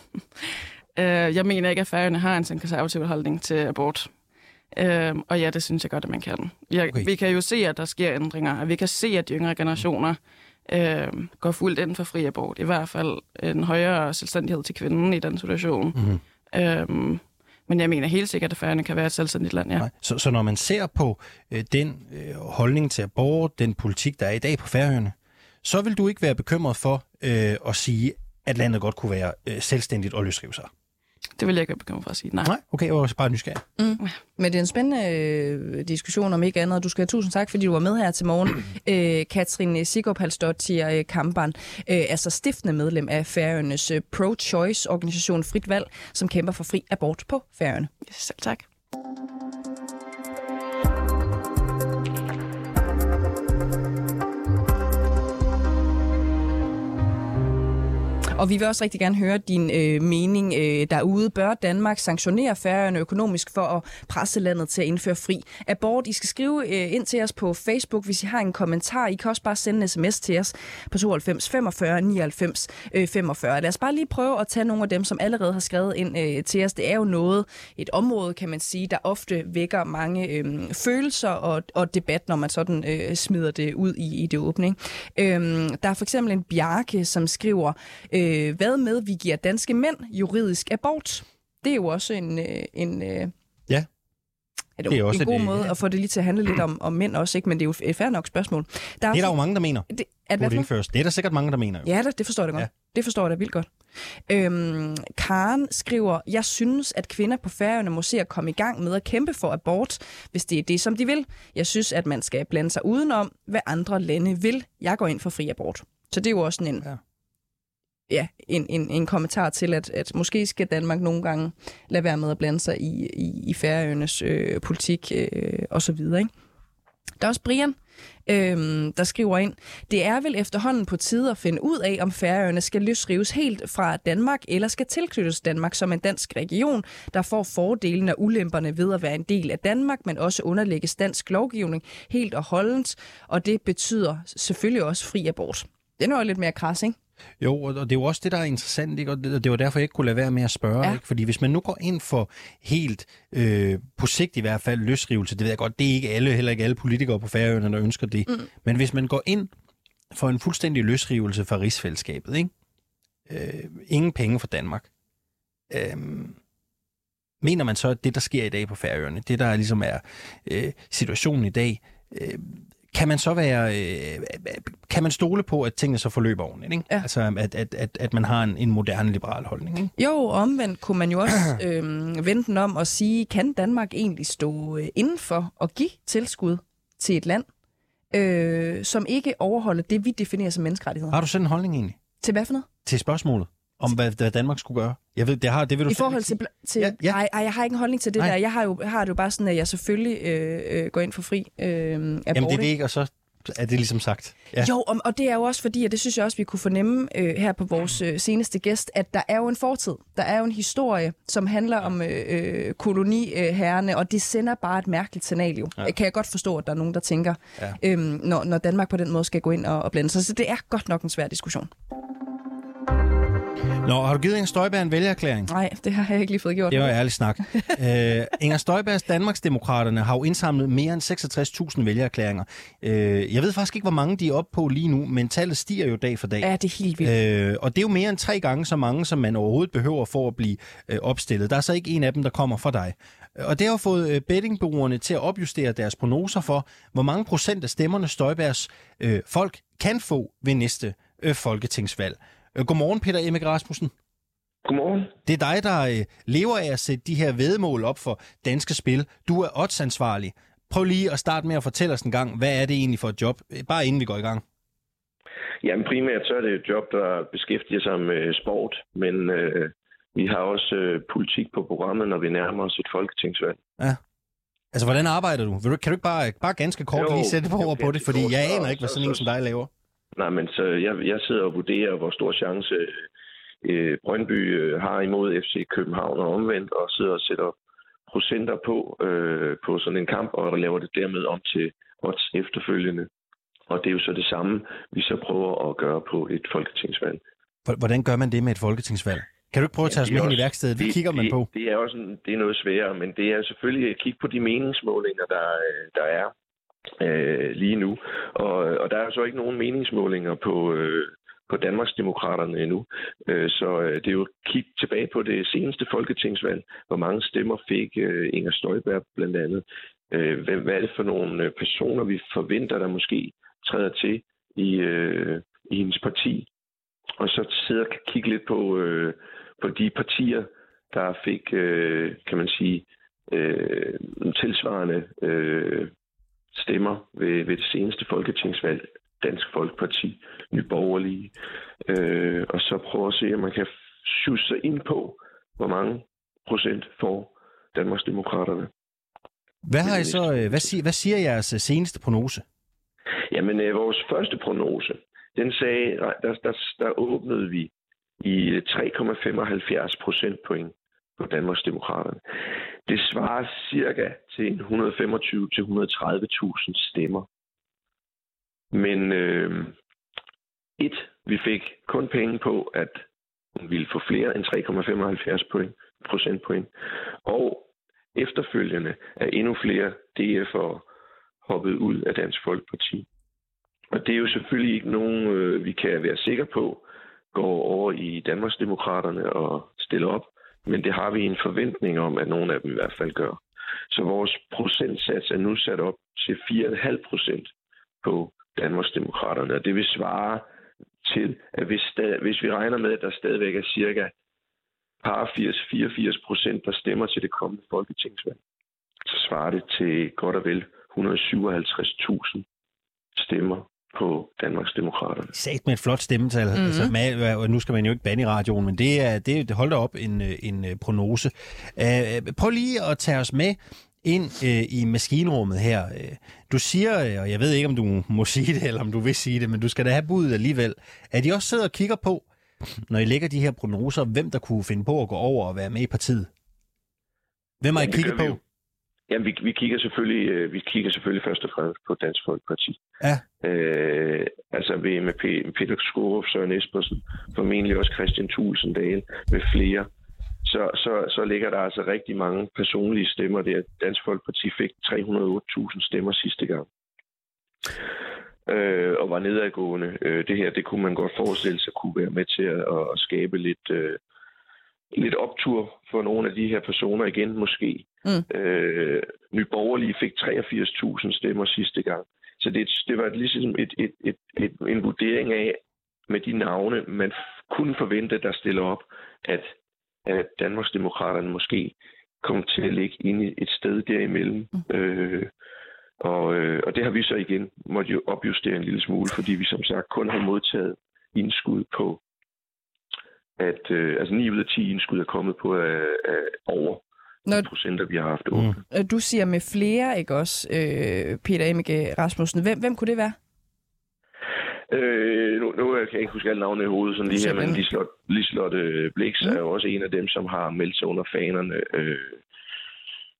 Øh, jeg mener ikke, at Færøerne har en sådan konservativ holdning til abort. Øh, og ja, det synes jeg godt, at man kan. Jeg, okay. Vi kan jo se, at der sker ændringer, og vi kan se, at de yngre generationer øh, går fuldt ind for fri abort. I hvert fald en højere selvstændighed til kvinden i den situation. Mm-hmm. Øh, men jeg mener helt sikkert, at Færøerne kan være et selvstændigt land, ja.
Nej. Så, så når man ser på øh, den øh, holdning til abort, den politik, der er i dag på Færøerne, så vil du ikke være bekymret for øh, at sige, at landet godt kunne være øh, selvstændigt og løsrive sig?
Det vil jeg ikke være bekymret for at sige. Nej.
Nej, okay, jeg var også bare nysgerrig.
Mm. Men det er en spændende øh, diskussion om ikke andet. Du skal have tusind tak, fordi du var med her til morgen. <clears throat> øh, Katrin Sigurd Halsdottir øh, Kampan, øh, altså stiftende medlem af Færøernes øh, pro-choice-organisation Frit Valg, som kæmper for fri abort på Færøerne.
Selv tak.
Og vi vil også rigtig gerne høre din øh, mening øh, derude. Bør Danmark sanktionere Færøerne økonomisk for at presse landet til at indføre fri abort? I skal skrive øh, ind til os på Facebook, hvis I har en kommentar. I kan også bare sende en sms til os på 92 45 99 øh, 45. Lad os bare lige prøve at tage nogle af dem, som allerede har skrevet ind øh, til os. Det er jo noget, et område, kan man sige, der ofte vækker mange øh, følelser og, og debat, når man sådan øh, smider det ud i, i det åbning. Øh, der er for eksempel en Bjarke, som skriver... Øh, hvad med, vi giver danske mænd juridisk abort? Det er jo også en... Øh, en øh,
Ja.
er det,
Det er
jo
også
en god
et, øh,
måde at få det lige til at handle lidt om, om mænd også, ikke? men det er jo et fair nok spørgsmål. Der
Det er der jo mange, der mener.
Det, at hvad
indføres. Det er der sikkert mange, der mener. Jo.
Ja, det, det forstår jeg godt. Ja. Det forstår jeg da vildt godt. Øhm, Karen skriver, jeg synes, at kvinder på færøerne må se at komme i gang med at kæmpe for abort, hvis det er det, som de vil. Jeg synes, at man skal blande sig udenom, hvad andre lande vil. Jeg går ind for fri abort. Så det er jo også en, ja. Ja, en, en, en kommentar til, at, at måske skal Danmark nogle gange lade være med at blande sig i, i, i færøernes øh, politik øh, og så videre. Ikke? Der er også Brian, øhm, der skriver ind, det er vel efterhånden på tide at finde ud af, om Færøerne skal løsrives helt fra Danmark, eller skal tilknyttes Danmark som en dansk region, der får fordelene og ulemperne ved at være en del af Danmark, men også underlægges dansk lovgivning helt og holdent, og det betyder selvfølgelig også fri abort. Den er jo lidt mere kras, ikke?
Jo, og det er jo også det, der er interessant, ikke? og det, var derfor, jeg ikke kunne lade være med at spørge.
Ja.
Ikke? Fordi hvis man nu går ind for helt, øh, på sigt i hvert fald, løsrivelse, det ved jeg godt, det er ikke alle, heller ikke alle politikere på Færøerne, der ønsker det. Mm. Men hvis man går ind for en fuldstændig løsrivelse fra rigsfællesskabet, ikke? Øh, ingen penge for Danmark, øh, mener man så, at det, der sker i dag på Færøerne, det, der ligesom er øh, situationen i dag, øh, kan man så være, øh, kan man stole på, at tingene så forløber ordentligt? Ikke? Ja. Altså, at, at, at, at man har en, en moderne liberal holdning. Ikke?
Jo, omvendt kunne man jo også <clears throat> øh, vende den om og sige, kan Danmark egentlig stå øh, inden for at give tilskud til et land, øh, som ikke overholder det, vi definerer som menneskerettigheder?
Har du sådan en holdning egentlig?
Til hvad for noget?
Til spørgsmålet om, hvad, hvad Danmark skulle gøre? Jeg ved, det, har, det vil du
I forhold til... til
Ja, ja.
Ej, ej, jeg har ikke en holdning til det
Nej.
der. Jeg har, jo, har det jo bare sådan, at jeg selvfølgelig øh, øh, går ind for fri øh, abort.
Jamen, det er det ikke, og så er det ligesom sagt.
Ja. Jo, og, og det er jo også fordi, og det synes jeg også, vi kunne fornemme øh, her på vores øh, seneste gæst, at der er jo en fortid. Der er jo en historie, som handler om øh, øh, koloniherrene, og det sender bare et mærkeligt signal jo. Ja. Kan jeg godt forstå, at der er nogen, der tænker,
Ja.
ja. øhm, når, når Danmark på den måde skal gå ind og, og blande sig. Så det er godt nok en svær diskussion.
Nå, har du givet Inger Støjberg en vælgererklæring?
Nej, det har jeg ikke lige fået gjort.
Det var ærlig snak. uh, <laughs> Inger Støjbergs Danmarksdemokraterne har jo indsamlet mere end 66.000 vælgererklæringer. Uh, jeg ved faktisk ikke, hvor mange de er oppe på lige nu, men tallet stiger jo dag for dag.
Ja, det er helt vildt.
Uh, og det er jo mere end tre gange så mange, som man overhovedet behøver for at blive uh, opstillet. Der er så ikke en af dem, der kommer fra dig. Og det har fået uh, bettingbureauerne til at opjustere deres prognoser for, hvor mange procent af stemmerne Støjbergs uh, folk kan få ved næste uh, folketingsvalg. Uh, godmorgen, Peter Emmek Rasmussen.
Godmorgen.
Det er dig, der øh, lever af at sætte de her vedmål op for danske spil. Du er oddsansvarlig. Prøv lige at starte med at fortælle os en gang, hvad er det egentlig for et job? Øh, Bare inden vi går i gang.
Jamen primært så er det et job, der beskæftiger sig med sport, men øh, vi har også øh, politik på programmet, når vi nærmer os et folketingsvalg.
Ja. Altså, hvordan arbejder du? Kan du ikke bare, bare ganske kort
Jo,
lige sætte på ord på det? Fordi jeg aner ikke, hvad
så-
sådan en som dig laver.
Nej, men så jeg, jeg sidder og vurderer, hvor stor chance øh, Brøndby øh, har imod FC København og omvendt, og sidder og sætter procenter på, øh, på sådan en kamp, og laver det dermed om til odds efterfølgende. Og det er jo så det samme, vi så prøver at gøre på et folketingsvalg.
Hvordan gør man det med et folketingsvalg? Kan du ikke prøve at tage os
det er
med hen i værkstedet? Hvad
det-
kigger man
det,
på?
Det er også en, det er noget sværere, men det er selvfølgelig at kigge på de meningsmålinger, der, der er øh, lige nu. Og, og der er så ikke nogen meningsmålinger på, øh, på Danmarksdemokraterne endnu. Øh, så øh, det er jo kig kigge tilbage på det seneste folketingsvalg. Hvor mange stemmer fik øh, Inger Støjberg blandt andet? Øh, hvad, hvad er det for nogle øh, personer, vi forventer, der måske træder til i, øh, i hendes parti? Og så sidder og kigge lidt på, øh, på de partier, der fik, øh, kan man sige, øh, tilsvarende øh, stemmer ved, ved det seneste folketingsvalg. Dansk Folkeparti, Nye Borgerlige, øh, og så prøve at se, om man kan sjuse sig ind på, hvor mange procent får Danmarksdemokraterne.
Hvad, har I så, øh, hvad, siger, hvad siger jeres øh, seneste prognose?
Jamen, øh, vores første prognose, den sagde, der, der, der åbnede vi i 3,75 procentpoint på Danmarksdemokraterne. Det svarer cirka til 125-130.000 stemmer. Men øh, et, vi fik kun penge på, at hun ville få flere end 3,75 point, procentpoint. Og efterfølgende er endnu flere DF'ere hoppet ud af Dansk Folkeparti. Og det er jo selvfølgelig ikke nogen, øh, vi kan være sikre på, går over i Danmarksdemokraterne og stiller op. Men det har vi en forventning om, at nogle af dem i hvert fald gør. Så vores procentsats er nu sat op til 4,5 procent på Danmarks Demokraterne, og det vil svare til, at hvis, stad, hvis vi regner med, at der stadigvæk er cirka par 80-84 procent, der stemmer til det kommende folketingsvalg, så svarer det til godt og vel 157.000 stemmer på Danmarks Demokraterne.
Sat med et flot stemmetal. Mm-hmm. Altså, med, og nu skal man jo ikke bande i radioen, men det er det, holder op en, en øh, prognose. Uh, prøv lige at tage os med ind uh, i maskinrummet her. Du siger, og jeg ved ikke, om du må sige det, eller om du vil sige det, men du skal da have budet alligevel, at de også sidder og kigger på, når I lægger de her prognoser, hvem der kunne finde på at gå over og være med i partiet? Hvem har I kigget på?
Jamen, vi, vi, kigger selvfølgelig, øh, vi kigger selvfølgelig først og fremmest på Dansk Folkeparti.
Ja.
Øh, altså ved, med P- Peter Skorup, Søren Espersen, formentlig også Christian Tulsendal med flere. Så, så, så ligger der altså rigtig mange personlige stemmer der. Dansk Folkeparti fik 308.000 stemmer sidste gang. Øh, og var nedadgående. Øh, det her, det kunne man godt forestille sig kunne være med til at, at skabe lidt, øh, lidt optur for nogle af de her personer igen måske. Mm. Øh, Nye Borgerlige fik 83.000 stemmer sidste gang. Så det, det var ligesom et, et, et, et, en vurdering af, med de navne, man kunne forvente, der stiller op, at, at Danmarksdemokraterne måske kom til at ligge inde et sted derimellem. Mm. Øh, og, øh, og det har vi så igen måtte jo opjustere en lille smule, fordi vi som sagt kun har modtaget indskud på at øh, altså 9 ud af 10 indskud er kommet på øh, øh, over Når... procenter, vi har haft åbne.
Mm. Du siger med flere, ikke også, øh, Peter Emmike Rasmussen. Hvem, hvem kunne det være?
Øh, nu, nu kan jeg ikke huske alle navne i hovedet, sådan lige her, men Liselotte, Liselotte Blix mm. er jo også en af dem, som har meldt sig under fanerne. Øh,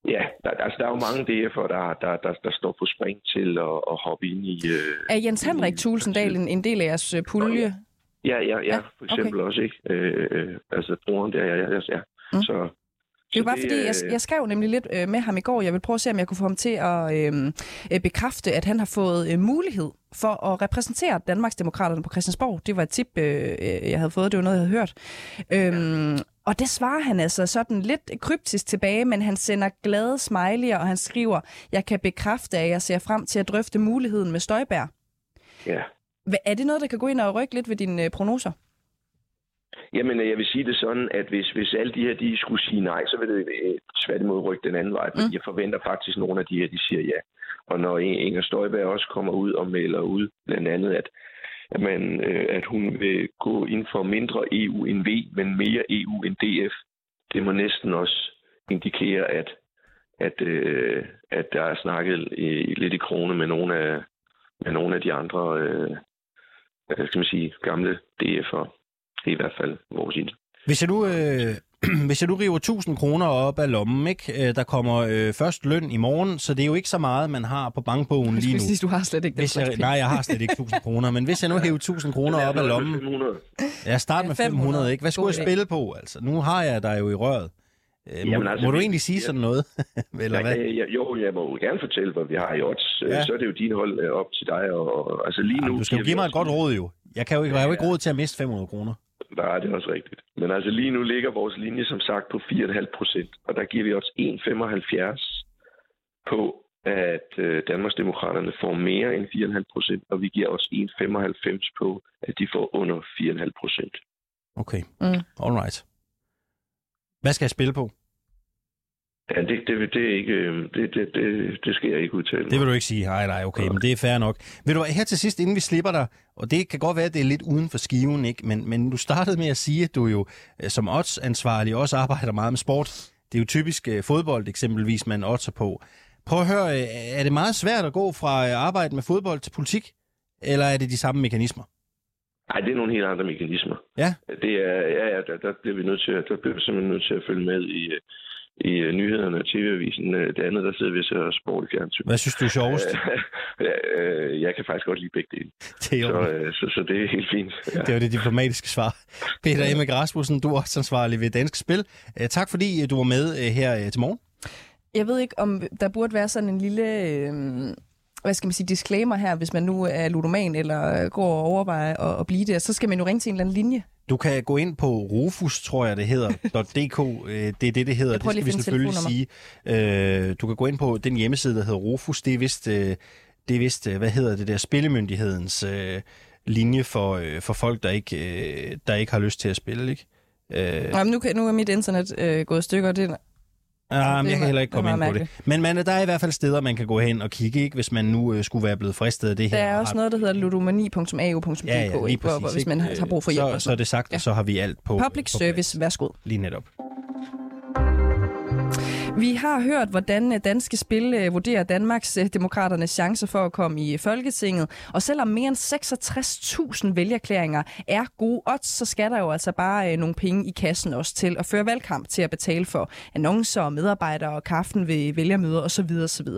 ja, der, altså, der er jo mange DF'er, der, der, der, der står på spring til at, at hoppe ind i... Øh,
er Jens Henrik Tulsendal en, en del af jeres øh, pulje?
Ja. Ja, ja, ja, for eksempel okay. også, ikke? Øh, øh, altså, broren der, ja, ja, ja. Mm. Så,
det er bare det, fordi, jeg, jeg skrev nemlig lidt øh, med ham i går. Jeg vil prøve at se, om jeg kunne få ham til at øh, øh, bekræfte, at han har fået øh, mulighed for at repræsentere Danmarksdemokraterne på Christiansborg. Det var et tip, øh, jeg havde fået. Det var noget, jeg havde hørt. Øhm, og det svarer han altså sådan lidt kryptisk tilbage, men han sender glade smiley'er, og han skriver, jeg kan bekræfte, at jeg ser frem til at drøfte muligheden med Støjbær.
Ja.
Er det noget, der kan gå ind og rykke lidt ved dine øh, prognoser?
Jamen, jeg vil sige det sådan, at hvis, hvis alle de her de skulle sige nej, så vil det øh, tværtimod rykke den anden vej, fordi mm. jeg forventer faktisk, at nogle af de her, de siger ja. Og når Inger Støjberg også kommer ud og melder ud, blandt andet, at, at, man, øh, at hun vil gå ind for mindre EU end V, men mere EU end DF, det må næsten også indikere, at, at, at der er snakket lidt i krone med nogle af, med nogle af de andre øh, hvad skal man sige, gamle DF'er. Det er i hvert fald vores idé.
Hvis jeg nu, øh, <clears throat> hvis jeg nu river 1000 kroner op af lommen, ikke? Øh, der kommer øh, først løn i morgen, så det er jo ikke så meget, man har på bankbogen lige nu.
Sige, du har slet ikke
hvis jeg, Nej, jeg har slet ikke 1000 kroner, men hvis jeg nu hæver 1000 kroner op af lommen... 500. Jeg starter med 500, ikke? Hvad skulle jeg spille på, altså? Nu har jeg dig jo i røret. Øh, må, altså, må du egentlig sige ja, sådan noget? <laughs> Eller
hvad? Jeg, jo, jeg må gerne fortælle, hvad vi har i odds. Ja. Så er det jo din hold op til dig. Og, og altså lige nu,
du skal jo give mig et godt råd jo. Jeg, kan jo, jeg har jo ikke råd til at miste 500 kroner.
Nej, det er også rigtigt. Men altså lige nu ligger vores linje som sagt på 4,5 procent, og der giver vi også 1,75 på, at øh, Danmarksdemokraterne får mere end 4,5 procent, og vi giver også 1,95 på, at de får under 4,5 procent.
Okay, mm. all right. Hvad skal jeg spille på?
Ja, det, det, det, er ikke, øh, det, det, det, det skal jeg ikke udtale.
Det vil du ikke sige. Nej, nej, okay, men det er fair nok. Vil du her til sidst, inden vi slipper dig, og det kan godt være, at det er lidt uden for skiven, ikke? Men, men du startede med at sige, at du jo øh, som odds-ansvarlig også arbejder meget med sport. Det er jo typisk uh, fodbold eksempelvis, man oddser på. Prøv at høre, er det meget svært at gå fra arbejde med fodbold til politik? Eller er det de samme mekanismer?
Nej, det er nogle helt andre mekanismer.
Ja?
Det er, ja, ja der, der bliver vi nødt til, der bliver vi simpelthen nødt til at følge med i, i nyhederne og TV-avisen. Øh, det andet, der sidder vi og ser sport i fjernsyn.
Hvad synes du er sjovest? <laughs>
jeg kan faktisk godt lide begge dele. <laughs> Det er så, uh, så, så, det er helt fint.
Ja. <laughs> Det var det diplomatiske svar. Peter Emmek Rasmussen, du er også ansvarlig ved Dansk Spil. Tak fordi du var med her til morgen.
Jeg ved ikke, om der burde være sådan en lille... Uh hvad skal man sige, disclaimer her, hvis man nu er ludoman eller går og overvejer at, at blive det, så skal man jo ringe til en eller anden linje.
Du kan gå ind på Rufus, tror jeg det hedder, <laughs> .dk, øh, det er det, det hedder, det skal vi selvfølgelig sige. Øh, du kan gå ind på den hjemmeside, der hedder Rufus, det er vist, øh, det er vist hvad hedder det der, spillemyndighedens linje for, for folk, der ikke, der ikke har lyst til at spille, ikke?
Øh... Jamen, nu, kan, nu er mit internet øh, gået i stykker, det
Ja, men jeg kan heller ikke komme ind på det. Men man, der er i hvert fald steder, man kan gå hen og kigge, ikke, hvis man nu øh, skulle være blevet fristet af det her.
Der er også noget, der hedder ludomani.au.dk, ja, ja, lige præcis, hvis man har brug for hjælp.
Så, så er det sagt, ja. og så har vi alt på
Public
på
service, værsgo.
Lige netop.
Vi har hørt, hvordan øh, danske spil øh, vurderer Danmarks øh, demokraternes chancer for at komme i Folketinget. Og selvom mere end 66.000 vælgerklæringer er gode odds, så skal der jo altså bare nogle penge i kassen også til at føre valgkamp til at betale for annoncer og medarbejdere og kaffen ved vælgermøder osv. osv.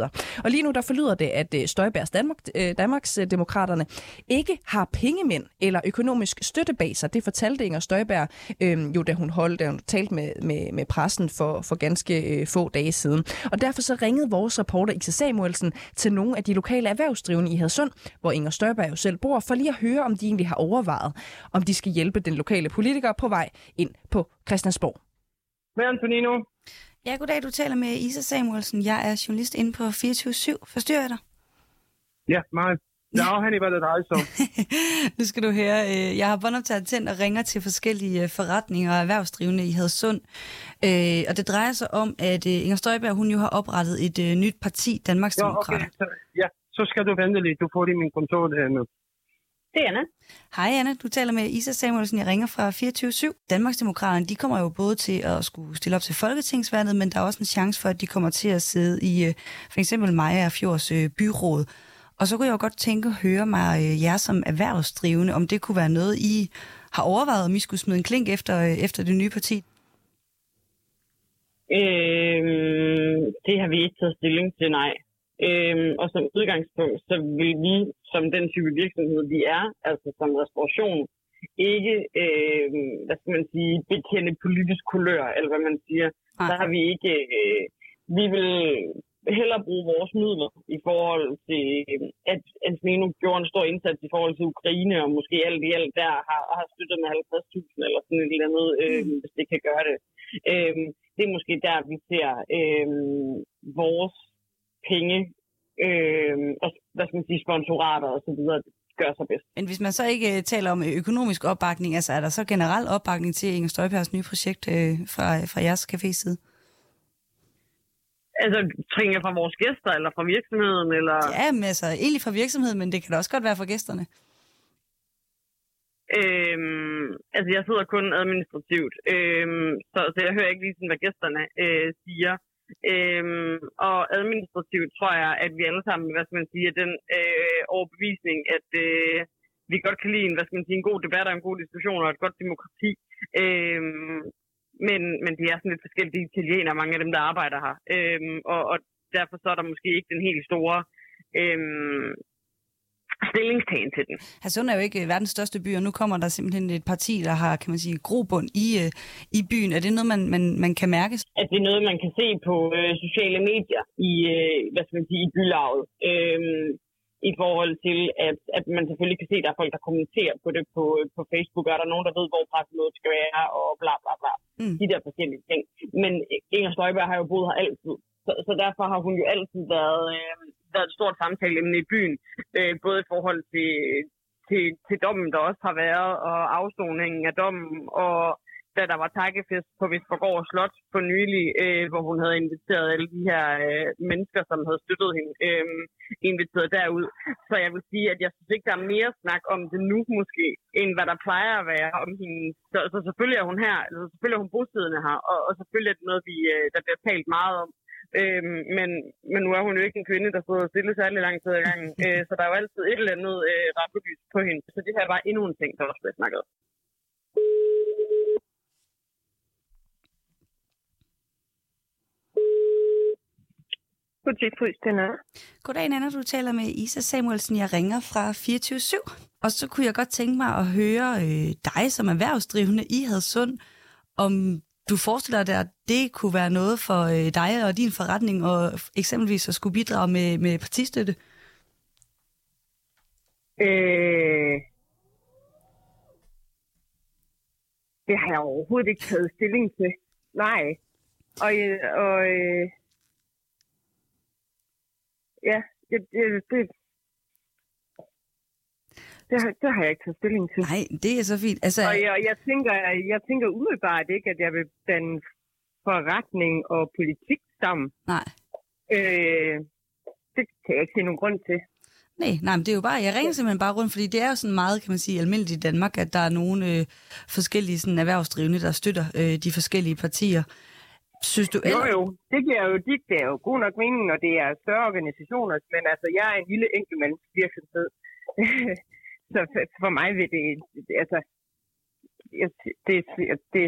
Og lige nu der forlyder det, at Støjbærs Danmark, Danmarks demokraterne ikke har pengemænd eller økonomisk støtte bag sig. Det fortalte Inger Støjberg øh, jo, da hun holdt, da hun talte med, med, med pressen for, for ganske øh, få dage siden. Og derfor så ringede vores reporter Isa Samuelsen til nogle af de lokale erhvervsdrivende i Hadsund, hvor Inger Støjberg jo selv bor, for lige at høre, om de egentlig har overvejet, om de skal hjælpe den lokale politiker på vej ind på Christiansborg.
Hvad Antonino?
Ja, goddag. Du taler med Isa Samuelsen. Jeg er journalist inde på 24-7. Forstyrrer jeg dig?
Ja, meget. Ja, han hvad det drejer sig om.
nu skal du høre, øh, jeg har båndoptaget tændt og ringer til forskellige øh, forretninger og erhvervsdrivende i Hadsund. Øh, og det drejer sig om, at Inger Støjberg, hun jo har oprettet et nyt parti, Danmarks ja, okay.
så, ja, så skal du vente lidt. Du får det i min kontor nu.
Det er Anna. Hej Anna, du taler med Isa Samuelsen. Jeg ringer fra 24-7. Danmarksdemokraterne, de kommer jo både til at skulle stille op til folketingsvalget, men der er også en chance for, at de kommer til at sidde i for eksempel Maja Fjords byråd. Og så kunne jeg jo godt tænke at høre mig øh, jer som erhvervsdrivende, om det kunne være noget, I har overvejet, om I skulle smide en klink efter, øh, efter det nye parti?
Øhm, det har vi ikke taget stilling til, nej. Øhm, og som udgangspunkt, så vil vi, som den type virksomhed, vi er, altså som restauration, ikke, øh, hvad skal man sige, bekende politisk kulør, eller hvad man siger. Nej. Der har vi ikke, øh, vi vil hellere bruge vores midler i forhold til, at Antonino gjorde en stor indsats i forhold til Ukraine, og måske alt i alt der har, har støttet med 50.000 eller sådan et eller andet, øh, mm. hvis det kan gøre det. Øh, det er måske der, vi ser øh, vores penge, øh, og hvad skal man sige, sponsorater og så videre, gør sig bedst.
Men hvis man så ikke øh, taler om økonomisk opbakning, altså er der så generel opbakning til Inger Støjbergs nye projekt øh, fra, fra jeres cafés side?
Altså, trænger fra vores gæster, eller fra virksomheden, eller...
Ja, men altså, egentlig fra virksomheden, men det kan da også godt være fra gæsterne.
Øhm, altså, jeg sidder kun administrativt, øhm, så, så jeg hører ikke lige sådan, hvad gæsterne øh, siger. Øhm, og administrativt tror jeg, at vi alle sammen, hvad skal man sige, er den øh, overbevisning, at øh, vi godt kan lide en, hvad skal man sige, en god debat og en god diskussion og et godt demokrati. Øhm, men, men det er sådan lidt forskellige italienere, mange af dem, der arbejder her. Øhm, og, og derfor så er der måske ikke den helt store øhm, stillingstagen til den.
Hadsund er jo ikke verdens største by, og nu kommer der simpelthen et parti, der har, kan man sige, grobund i, øh, i byen. Er det noget, man, man, man kan mærke?
At det er noget, man kan se på øh, sociale medier i, øh, hvad skal man sige, i bylaget. Øhm, i forhold til, at, at man selvfølgelig kan se, at der er folk, der kommenterer på det på, på Facebook. Er der nogen, der ved, hvor pressemødet skal være, og bla bla bla. Mm. De der forskellige ting. Men Inger Støjberg har jo boet her altid. Så, så derfor har hun jo altid været, øh, været et stort samtaleemne i byen. Øh, både i forhold til, til, til dommen, der også har været, og afsoningen af dommen, og da der var takkefest på Vestforgård Slot for nylig, øh, hvor hun havde inviteret alle de her øh, mennesker, som havde støttet hende, øh, inviteret derud. Så jeg vil sige, at jeg synes ikke, der er mere snak om det nu måske, end hvad der plejer at være om hende. Så, så selvfølgelig er hun her, altså selvfølgelig er hun bosiddende her, og, og selvfølgelig er det noget, vi, øh, der bliver talt meget om. Øhm, men, men nu er hun jo ikke en kvinde, der sidder stille særlig lang tid ad gangen, <laughs> øh, så der er jo altid et eller andet øh, rappelys på hende. Så det her var endnu en ting, der også blev snakket om. Er.
Goddag, Nana. Du taler med Isa Samuelsen. Jeg ringer fra 24-7. Og så kunne jeg godt tænke mig at høre øh, dig som erhvervsdrivende i Hadsund, om du forestiller dig, at det kunne være noget for øh, dig og din forretning, og eksempelvis at skulle bidrage med, med partistøtte?
Øh, det har jeg overhovedet ikke taget stilling til. Nej. Og, øh, og øh, ja, det, det, det, det, har, det har jeg ikke taget stilling til.
Nej, det er så fint. Altså,
Og jeg, jeg, tænker, jeg tænker umiddelbart ikke, at jeg vil blande forretning og politik sammen.
Nej.
Øh, det kan jeg ikke se nogen grund til.
Nej, nej, men det er jo bare, jeg ringer simpelthen bare rundt, fordi det er jo sådan meget, kan man sige, almindeligt i Danmark, at der er nogle øh, forskellige sådan, erhvervsdrivende, der støtter øh, de forskellige partier. Synes du
Jo, jo. Det giver jo, det giver jo god nok mening, når det er større organisationer. Men altså, jeg er en lille enkeltmandsvirksomhed. <laughs> så for, for mig vil det... Altså, jeg, det, det,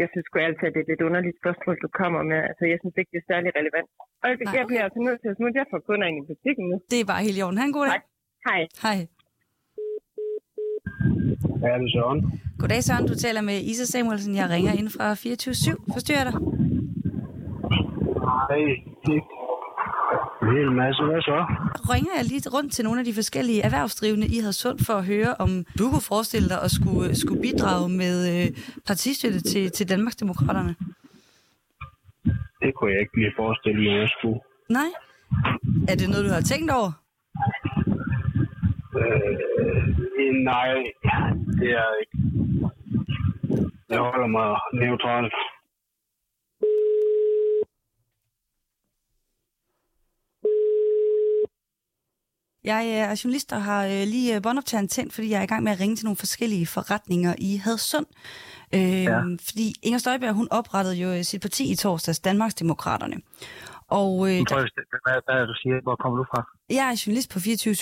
jeg synes sgu altid, at det er et lidt underligt spørgsmål, du kommer med. Altså, jeg synes ikke, det er særlig relevant. Og jeg, jeg bliver altså nødt til at smutte. Jeg får kunder ind i butikken nu.
Det er bare helt i orden. Ha' en god dag.
Tak. Hej.
Hej.
Ja, det er Søren.
Goddag Søren, du taler med Isa Samuelsen. Jeg ringer ind fra 24-7. Forstyrrer jeg dig?
Nej, ikke. En hel masse. Hvad så?
ringer jeg lige rundt til nogle af de forskellige erhvervsdrivende i Hadsund for at høre, om du kunne forestille dig at skulle, skulle bidrage med øh, partistøtte til, til Danmarksdemokraterne.
Det kunne jeg ikke lige forestille mig, at jeg skulle.
Nej? Er det noget, du har tænkt over?
Øh, nej, det er jeg ikke. Jeg holder mig neutral.
Jeg er journalist og har øh, lige båndoptageren tændt, fordi jeg er i gang med at ringe til nogle forskellige forretninger i Hadsund. Øh, ja. Fordi Inger Støjberg, hun oprettede jo sit parti i torsdags, Danmarksdemokraterne. Og øh,
Prøv, at- hvad, hvad er det, du siger? Hvor kommer du fra?
jeg er journalist på 24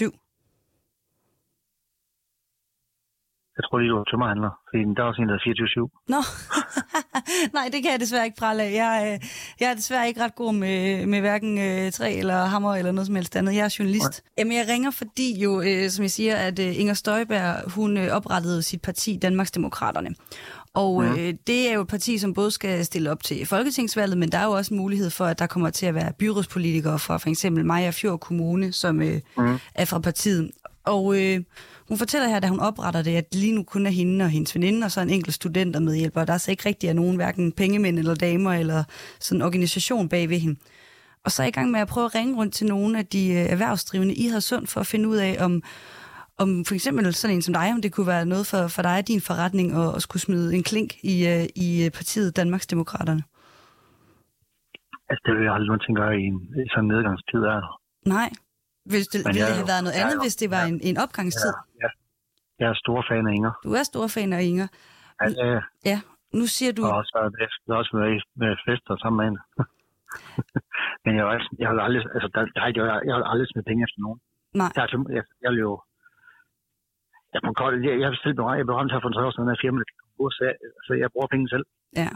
Jeg tror lige, du er tømmerhandler. Fordi der er også en, der er 24-7.
Nå, <laughs> nej, det kan jeg desværre ikke prale af. Jeg, øh, jeg er desværre ikke ret god med, med hverken øh, træ eller hammer eller noget som helst andet. Jeg er journalist. Jamen, jeg ringer, fordi jo, øh, som jeg siger, at øh, Inger Støjberg, hun øh, oprettede sit parti, Danmarksdemokraterne. Og øh, det er jo et parti, som både skal stille op til Folketingsvalget, men der er jo også en mulighed for, at der kommer til at være byrådspolitikere fra for eksempel Maja Fjord Kommune, som øh,
Mhm.
er fra partiet. Og øh, hun fortæller her, da hun opretter det, at lige nu kun er hende og hendes veninde, og så en enkelt medhjælper. Og der er så ikke rigtig er nogen, hverken pengemænd eller damer, eller sådan en organisation bag ved hende. Og så er jeg i gang med at prøve at ringe rundt til nogle af de øh, erhvervsdrivende i Hadsund, for at finde ud af, om, om for eksempel sådan en som dig, om det kunne være noget for, for dig, din forretning, at, at skulle smide en klink i, øh, i øh, partiet Danmarksdemokraterne.
Altså, det vil jeg aldrig nogensinde gøre i, en, sådan nedgangstid. Er.
Nej. Hvis det, ville det
er
have været noget
er
andet,
jo-
hvis det var en, en opgangstid?
Ja, jeg er stor fan af Inger.
Du er stor fan af Inger.
Ja, det er.
Ja, nu siger du...
Og med- jeg har også i- med fester sammen med hende. <laughs> Men jeg, har også, jeg har aldrig, altså, der, der, jeg, jeg har aldrig smidt penge efter nogen.
Nej.
Jeg, jeg, jeg, vil jo... Jeg, på kort, jeg, jeg, selv blev, jeg blev ramt her for en tre år siden af firma, så jeg, så jeg bruger penge selv.
Ja.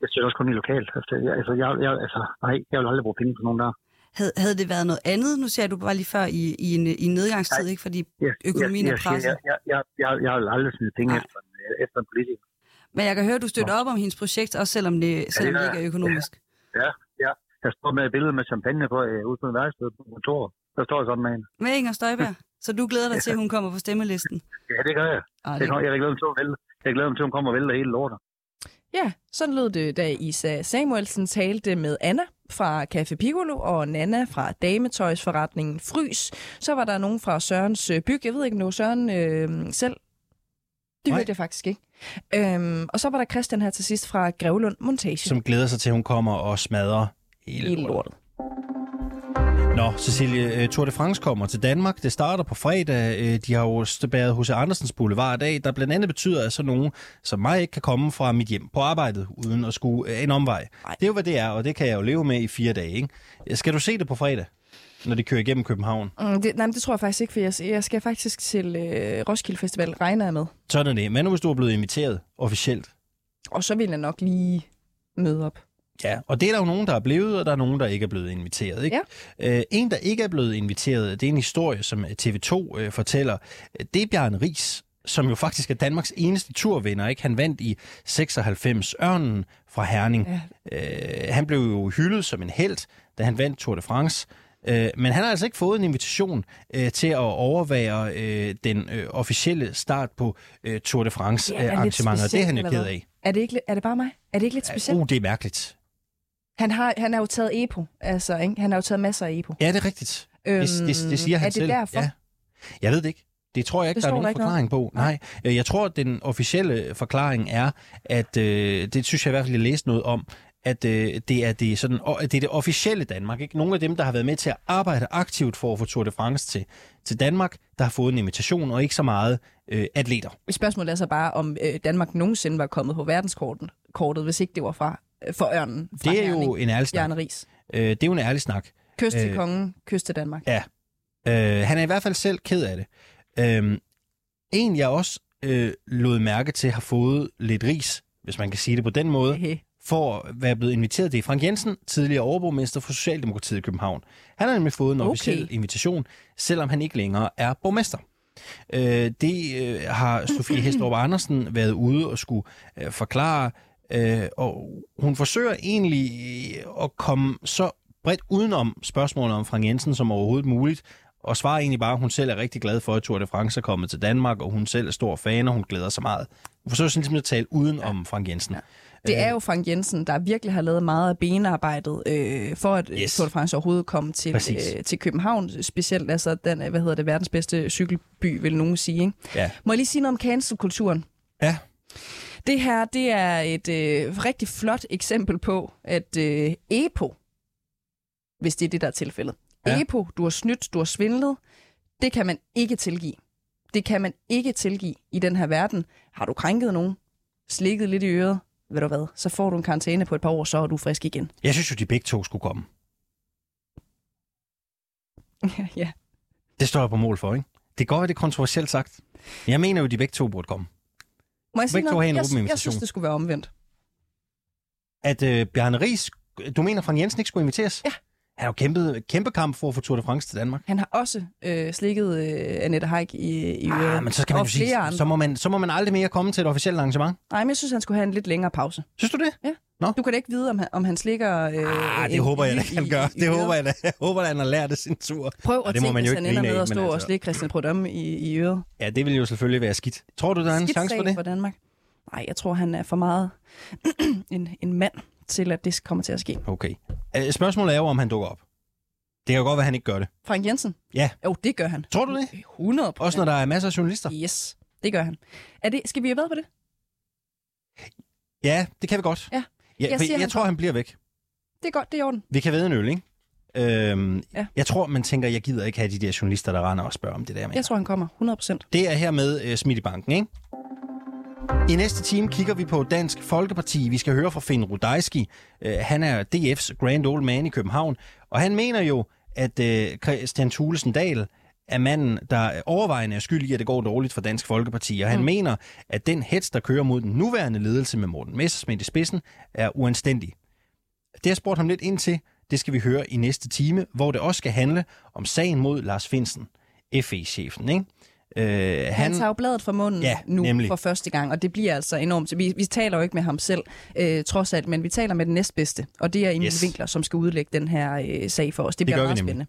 Jeg stiller også kun i lokalt. Altså, jeg, altså, jeg, jeg, altså, nej, jeg vil aldrig bruge penge på nogen der.
Havde, havde det været noget andet? Nu ser du bare lige før i, i, en, i en nedgangstid, ikke? Fordi
Jeg,
økonomien
jeg,
er
jeg, siger,
presset.
jeg, jeg, jeg, jeg, jeg vil aldrig smide penge
Nej.
efter, en- efter en politiker.
Men jeg kan høre, at du støtter op om hendes projekt, også selvom det, selvom det
gør
ikke er
jeg.
økonomisk.
Ja, ja. Jeg står med et billede med champagne på øh, ude på en værksted på kontoret. Der står jeg sådan med hende.
Med Inger Støjberg. <laughs> Så du glæder dig til, at hun kommer på stemmelisten?
Ja, det gør jeg.
Ah,
det
det-
kommer, jeg glæder mig til at vælge. Jeg glæder mig til, at hun kommer og vælter hele lortet.
Ja, sådan lød det, da Isa Samuelsen talte med Anna fra Café Piccolo og Nana fra dametøjsforretningen Frys. Så var der nogen fra Sørens øh, Byg. Jeg ved ikke, om Søren øh, selv. Det hørte jeg faktisk ikke. Øhm, og så var der Christian her til sidst fra Grevlund Montage.
Som glæder sig til, at hun kommer og smadrer hele,
Hele lortet.
Nå, Cecilie, øh, Tour de France kommer til Danmark. Det starter på fredag. Øh, De har jo spærret H.C. Andersens Boulevard af, der blandt andet betyder, at så nogen som mig ikke kan komme fra mit hjem på arbejdet, uden at skulle øh, en omvej. Ej. Det er jo, hvad det er, og det kan jeg jo leve med i fire dage. Ikke? Skal du se det på fredag, når de kører igennem København?
Mm, det, nej, det tror jeg faktisk ikke, for jeg, jeg skal faktisk til øh, Roskilde Festival, regner jeg med.
Sådan er det. Men nu hvis du er blevet inviteret officielt.
Og så vil jeg nok lige møde op.
Ja, og det er der jo nogen, der er blevet, og der er nogen, der ikke er blevet inviteret. Ikke? Ja. Øh, en, der ikke er blevet inviteret, det er en historie, som TV2 øh, fortæller. Det er Bjarne Ries, som jo faktisk er Danmarks eneste turvinder. Ikke? Han vandt i 96 Ørnen fra Herning. Ja. Øh, han blev jo hyldet som en held, da han vandt Tour de France. Øh, men han har altså ikke fået en invitation øh, til at overvære øh, den øh, officielle start på øh, Tour de France
Ja,
øh, arrangementet, og det er han jo ked af.
Er det, ikke, er det bare mig? Er det ikke lidt specielt?
Uh, det er mærkeligt.
Han har, han har jo taget EPO, altså, ikke? Han har jo taget masser af EPO.
Ja, det er rigtigt. Øhm, det, det, det siger han
er det
selv.
derfor?
Ja. Jeg ved det ikke. Det tror jeg ikke,
Det
der er nogen
der
forklaring på. Nej. Øh, Jeg tror, at den officielle forklaring er, at øh, det synes jeg i hvert fald, jeg læste noget om, at øh, det, er det, sådan, og, det er det officielle Danmark. Ikke? Nogle af dem, der har været med til at arbejde aktivt for at få Tour de France til, til Danmark, der har fået en invitation, og ikke så meget øh, atleter.
Spørgsmålet er så bare, om øh, Danmark nogensinde var kommet på verdenskortet, kortet, hvis ikke det var fra for ørnen. Fra
Det er jo
Herning.
en ærlig snak.
Ries.
Øh, det er jo en ærlig snak.
Kyst til
Øh,
kongen, kyst til Danmark.
Ja. Øh, han er i hvert fald selv ked af det. Øh, en, jeg også øh, lod mærke til, har fået lidt ris, hvis man kan sige det på den måde,
Hehe.
for at være blevet inviteret. Det er Frank Jensen, tidligere overborgmester for Socialdemokratiet i København. Han har nemlig fået en
Okay.
officiel invitation, selvom han ikke længere er borgmester. Øh, det øh, har Sofie Hestrup Andersen været ude og skulle øh, forklare, øh, og hun forsøger egentlig øh, at komme så bredt udenom spørgsmålet om Frank Jensen som overhovedet muligt, og svarer egentlig bare, at hun selv er rigtig glad for, at Tour de France er kommet til Danmark, og hun selv er stor fan, og hun glæder sig meget. Hun forsøger simpelthen at tale uden om Frank Jensen. Ja.
Det er jo Frank Jensen, der virkelig har lavet meget af benarbejdet øh, for, at
Yes.
yes. Tour de France overhovedet kom til,
Præcis.
øh, til København. Specielt altså den, øh, hvad hedder det, verdens bedste cykelby, vil nogen sige. Ikke?
Ja.
Må jeg lige sige noget om cancelkulturen?
Ja.
Det her, det er et øh, rigtig flot eksempel på, at øh, EPO, hvis det er det, der er tilfældet.
Ja.
EPO, du har snydt, du har svindlet, det kan man ikke tilgive. Det kan man ikke tilgive i den her verden. Har du krænket nogen, slikket lidt i øret, ved du hvad, så får du en karantæne på et par år, så er du frisk igen.
Jeg synes jo, de begge to skulle komme. <laughs>
ja.
Det står jeg på mål for, ikke? Det godt være, det er kontroversielt sagt. Jeg mener jo, de begge to burde komme.
Må jeg sige
Begge
noget?
have en
jeg, jeg
invitation.
synes, det skulle være omvendt.
At øh, Bjarne Ries, du mener, Frank Jensen ikke skulle inviteres?
Ja.
Han har jo kæmpet, kæmpe kamp for at få Tour de France til Danmark.
Han har også øh, slikket øh, Annette Haik i, i.
Ah, men så skal man jo sige,
andre.
så må, man, så må man aldrig mere komme til et officielt arrangement.
Nej, men jeg synes, han skulle have en lidt længere pause.
Synes du det?
Ja.
Nå.
Du kan da ikke vide, om han, om han slikker... Øh,
Ah, det
en-
håber jeg da, han
i-
gør.
i- i
Det
øret.
håber jeg da. Jeg håber, at han har lært af sin tur.
Prøv
Og
at
det
tænke, hvis han ender med
af,
at stå og
altså-
slikke Christian Prudhomme i, i øret.
Ja, det vil jo selvfølgelig være skidt. Tror du, der er en
Skidt
chance for det?
for Danmark. Nej, jeg tror, han er for meget <clears throat> en, en mand til, at det kommer til at ske.
Okay. Øh, Spørgsmålet er jo, om han dukker op. Det kan jo godt være, at han ikke gør det.
Frank Jensen?
Ja.
Jo, det gør han.
Tror du det?
100
Også når der er masser af journalister?
Yes, det gør han. Er det, skal vi have været på det?
Ja, det kan vi godt.
Ja.
Ja,
Jeg siger,
jeg
han
tror, han bliver væk.
Det er godt, det er i orden.
Vi kan ved en øl, ikke? Øhm,
Ja.
Jeg tror, man tænker, jeg gider ikke have de der journalister, der render og spørger om det der med.
Jeg tror, han kommer. 100%
Det er hermed øh, smidt i banken, ikke? I næste time kigger vi på Dansk Folkeparti. Vi skal høre fra Finn Rudajski. Øh, han er DF's Grand Old Man i København, og han mener jo, at øh, Christian Thulesen Dahl er manden, der overvejende er skyld i, at det går dårligt for Dansk Folkeparti. Og han mm. mener, at den hets, der kører mod den nuværende ledelse med Morten Messersmith i spidsen, er uanstændig. Det har jeg spurgt ham lidt ind til. Det skal vi høre i næste time, hvor det også skal handle om sagen mod Lars Finsen, FE-chefen. Ikke? Øh,
Han, han tager jo bladet fra munden
Ja,
nu
nemlig.
for første gang, og det bliver altså enormt. Vi, vi taler jo ikke med ham selv, øh, trods alt, men vi taler med den næstbedste, og det er Emil
Yes.
Winkler, som skal udlægge den her øh, sag for os. Det
Det
bliver meget spændende.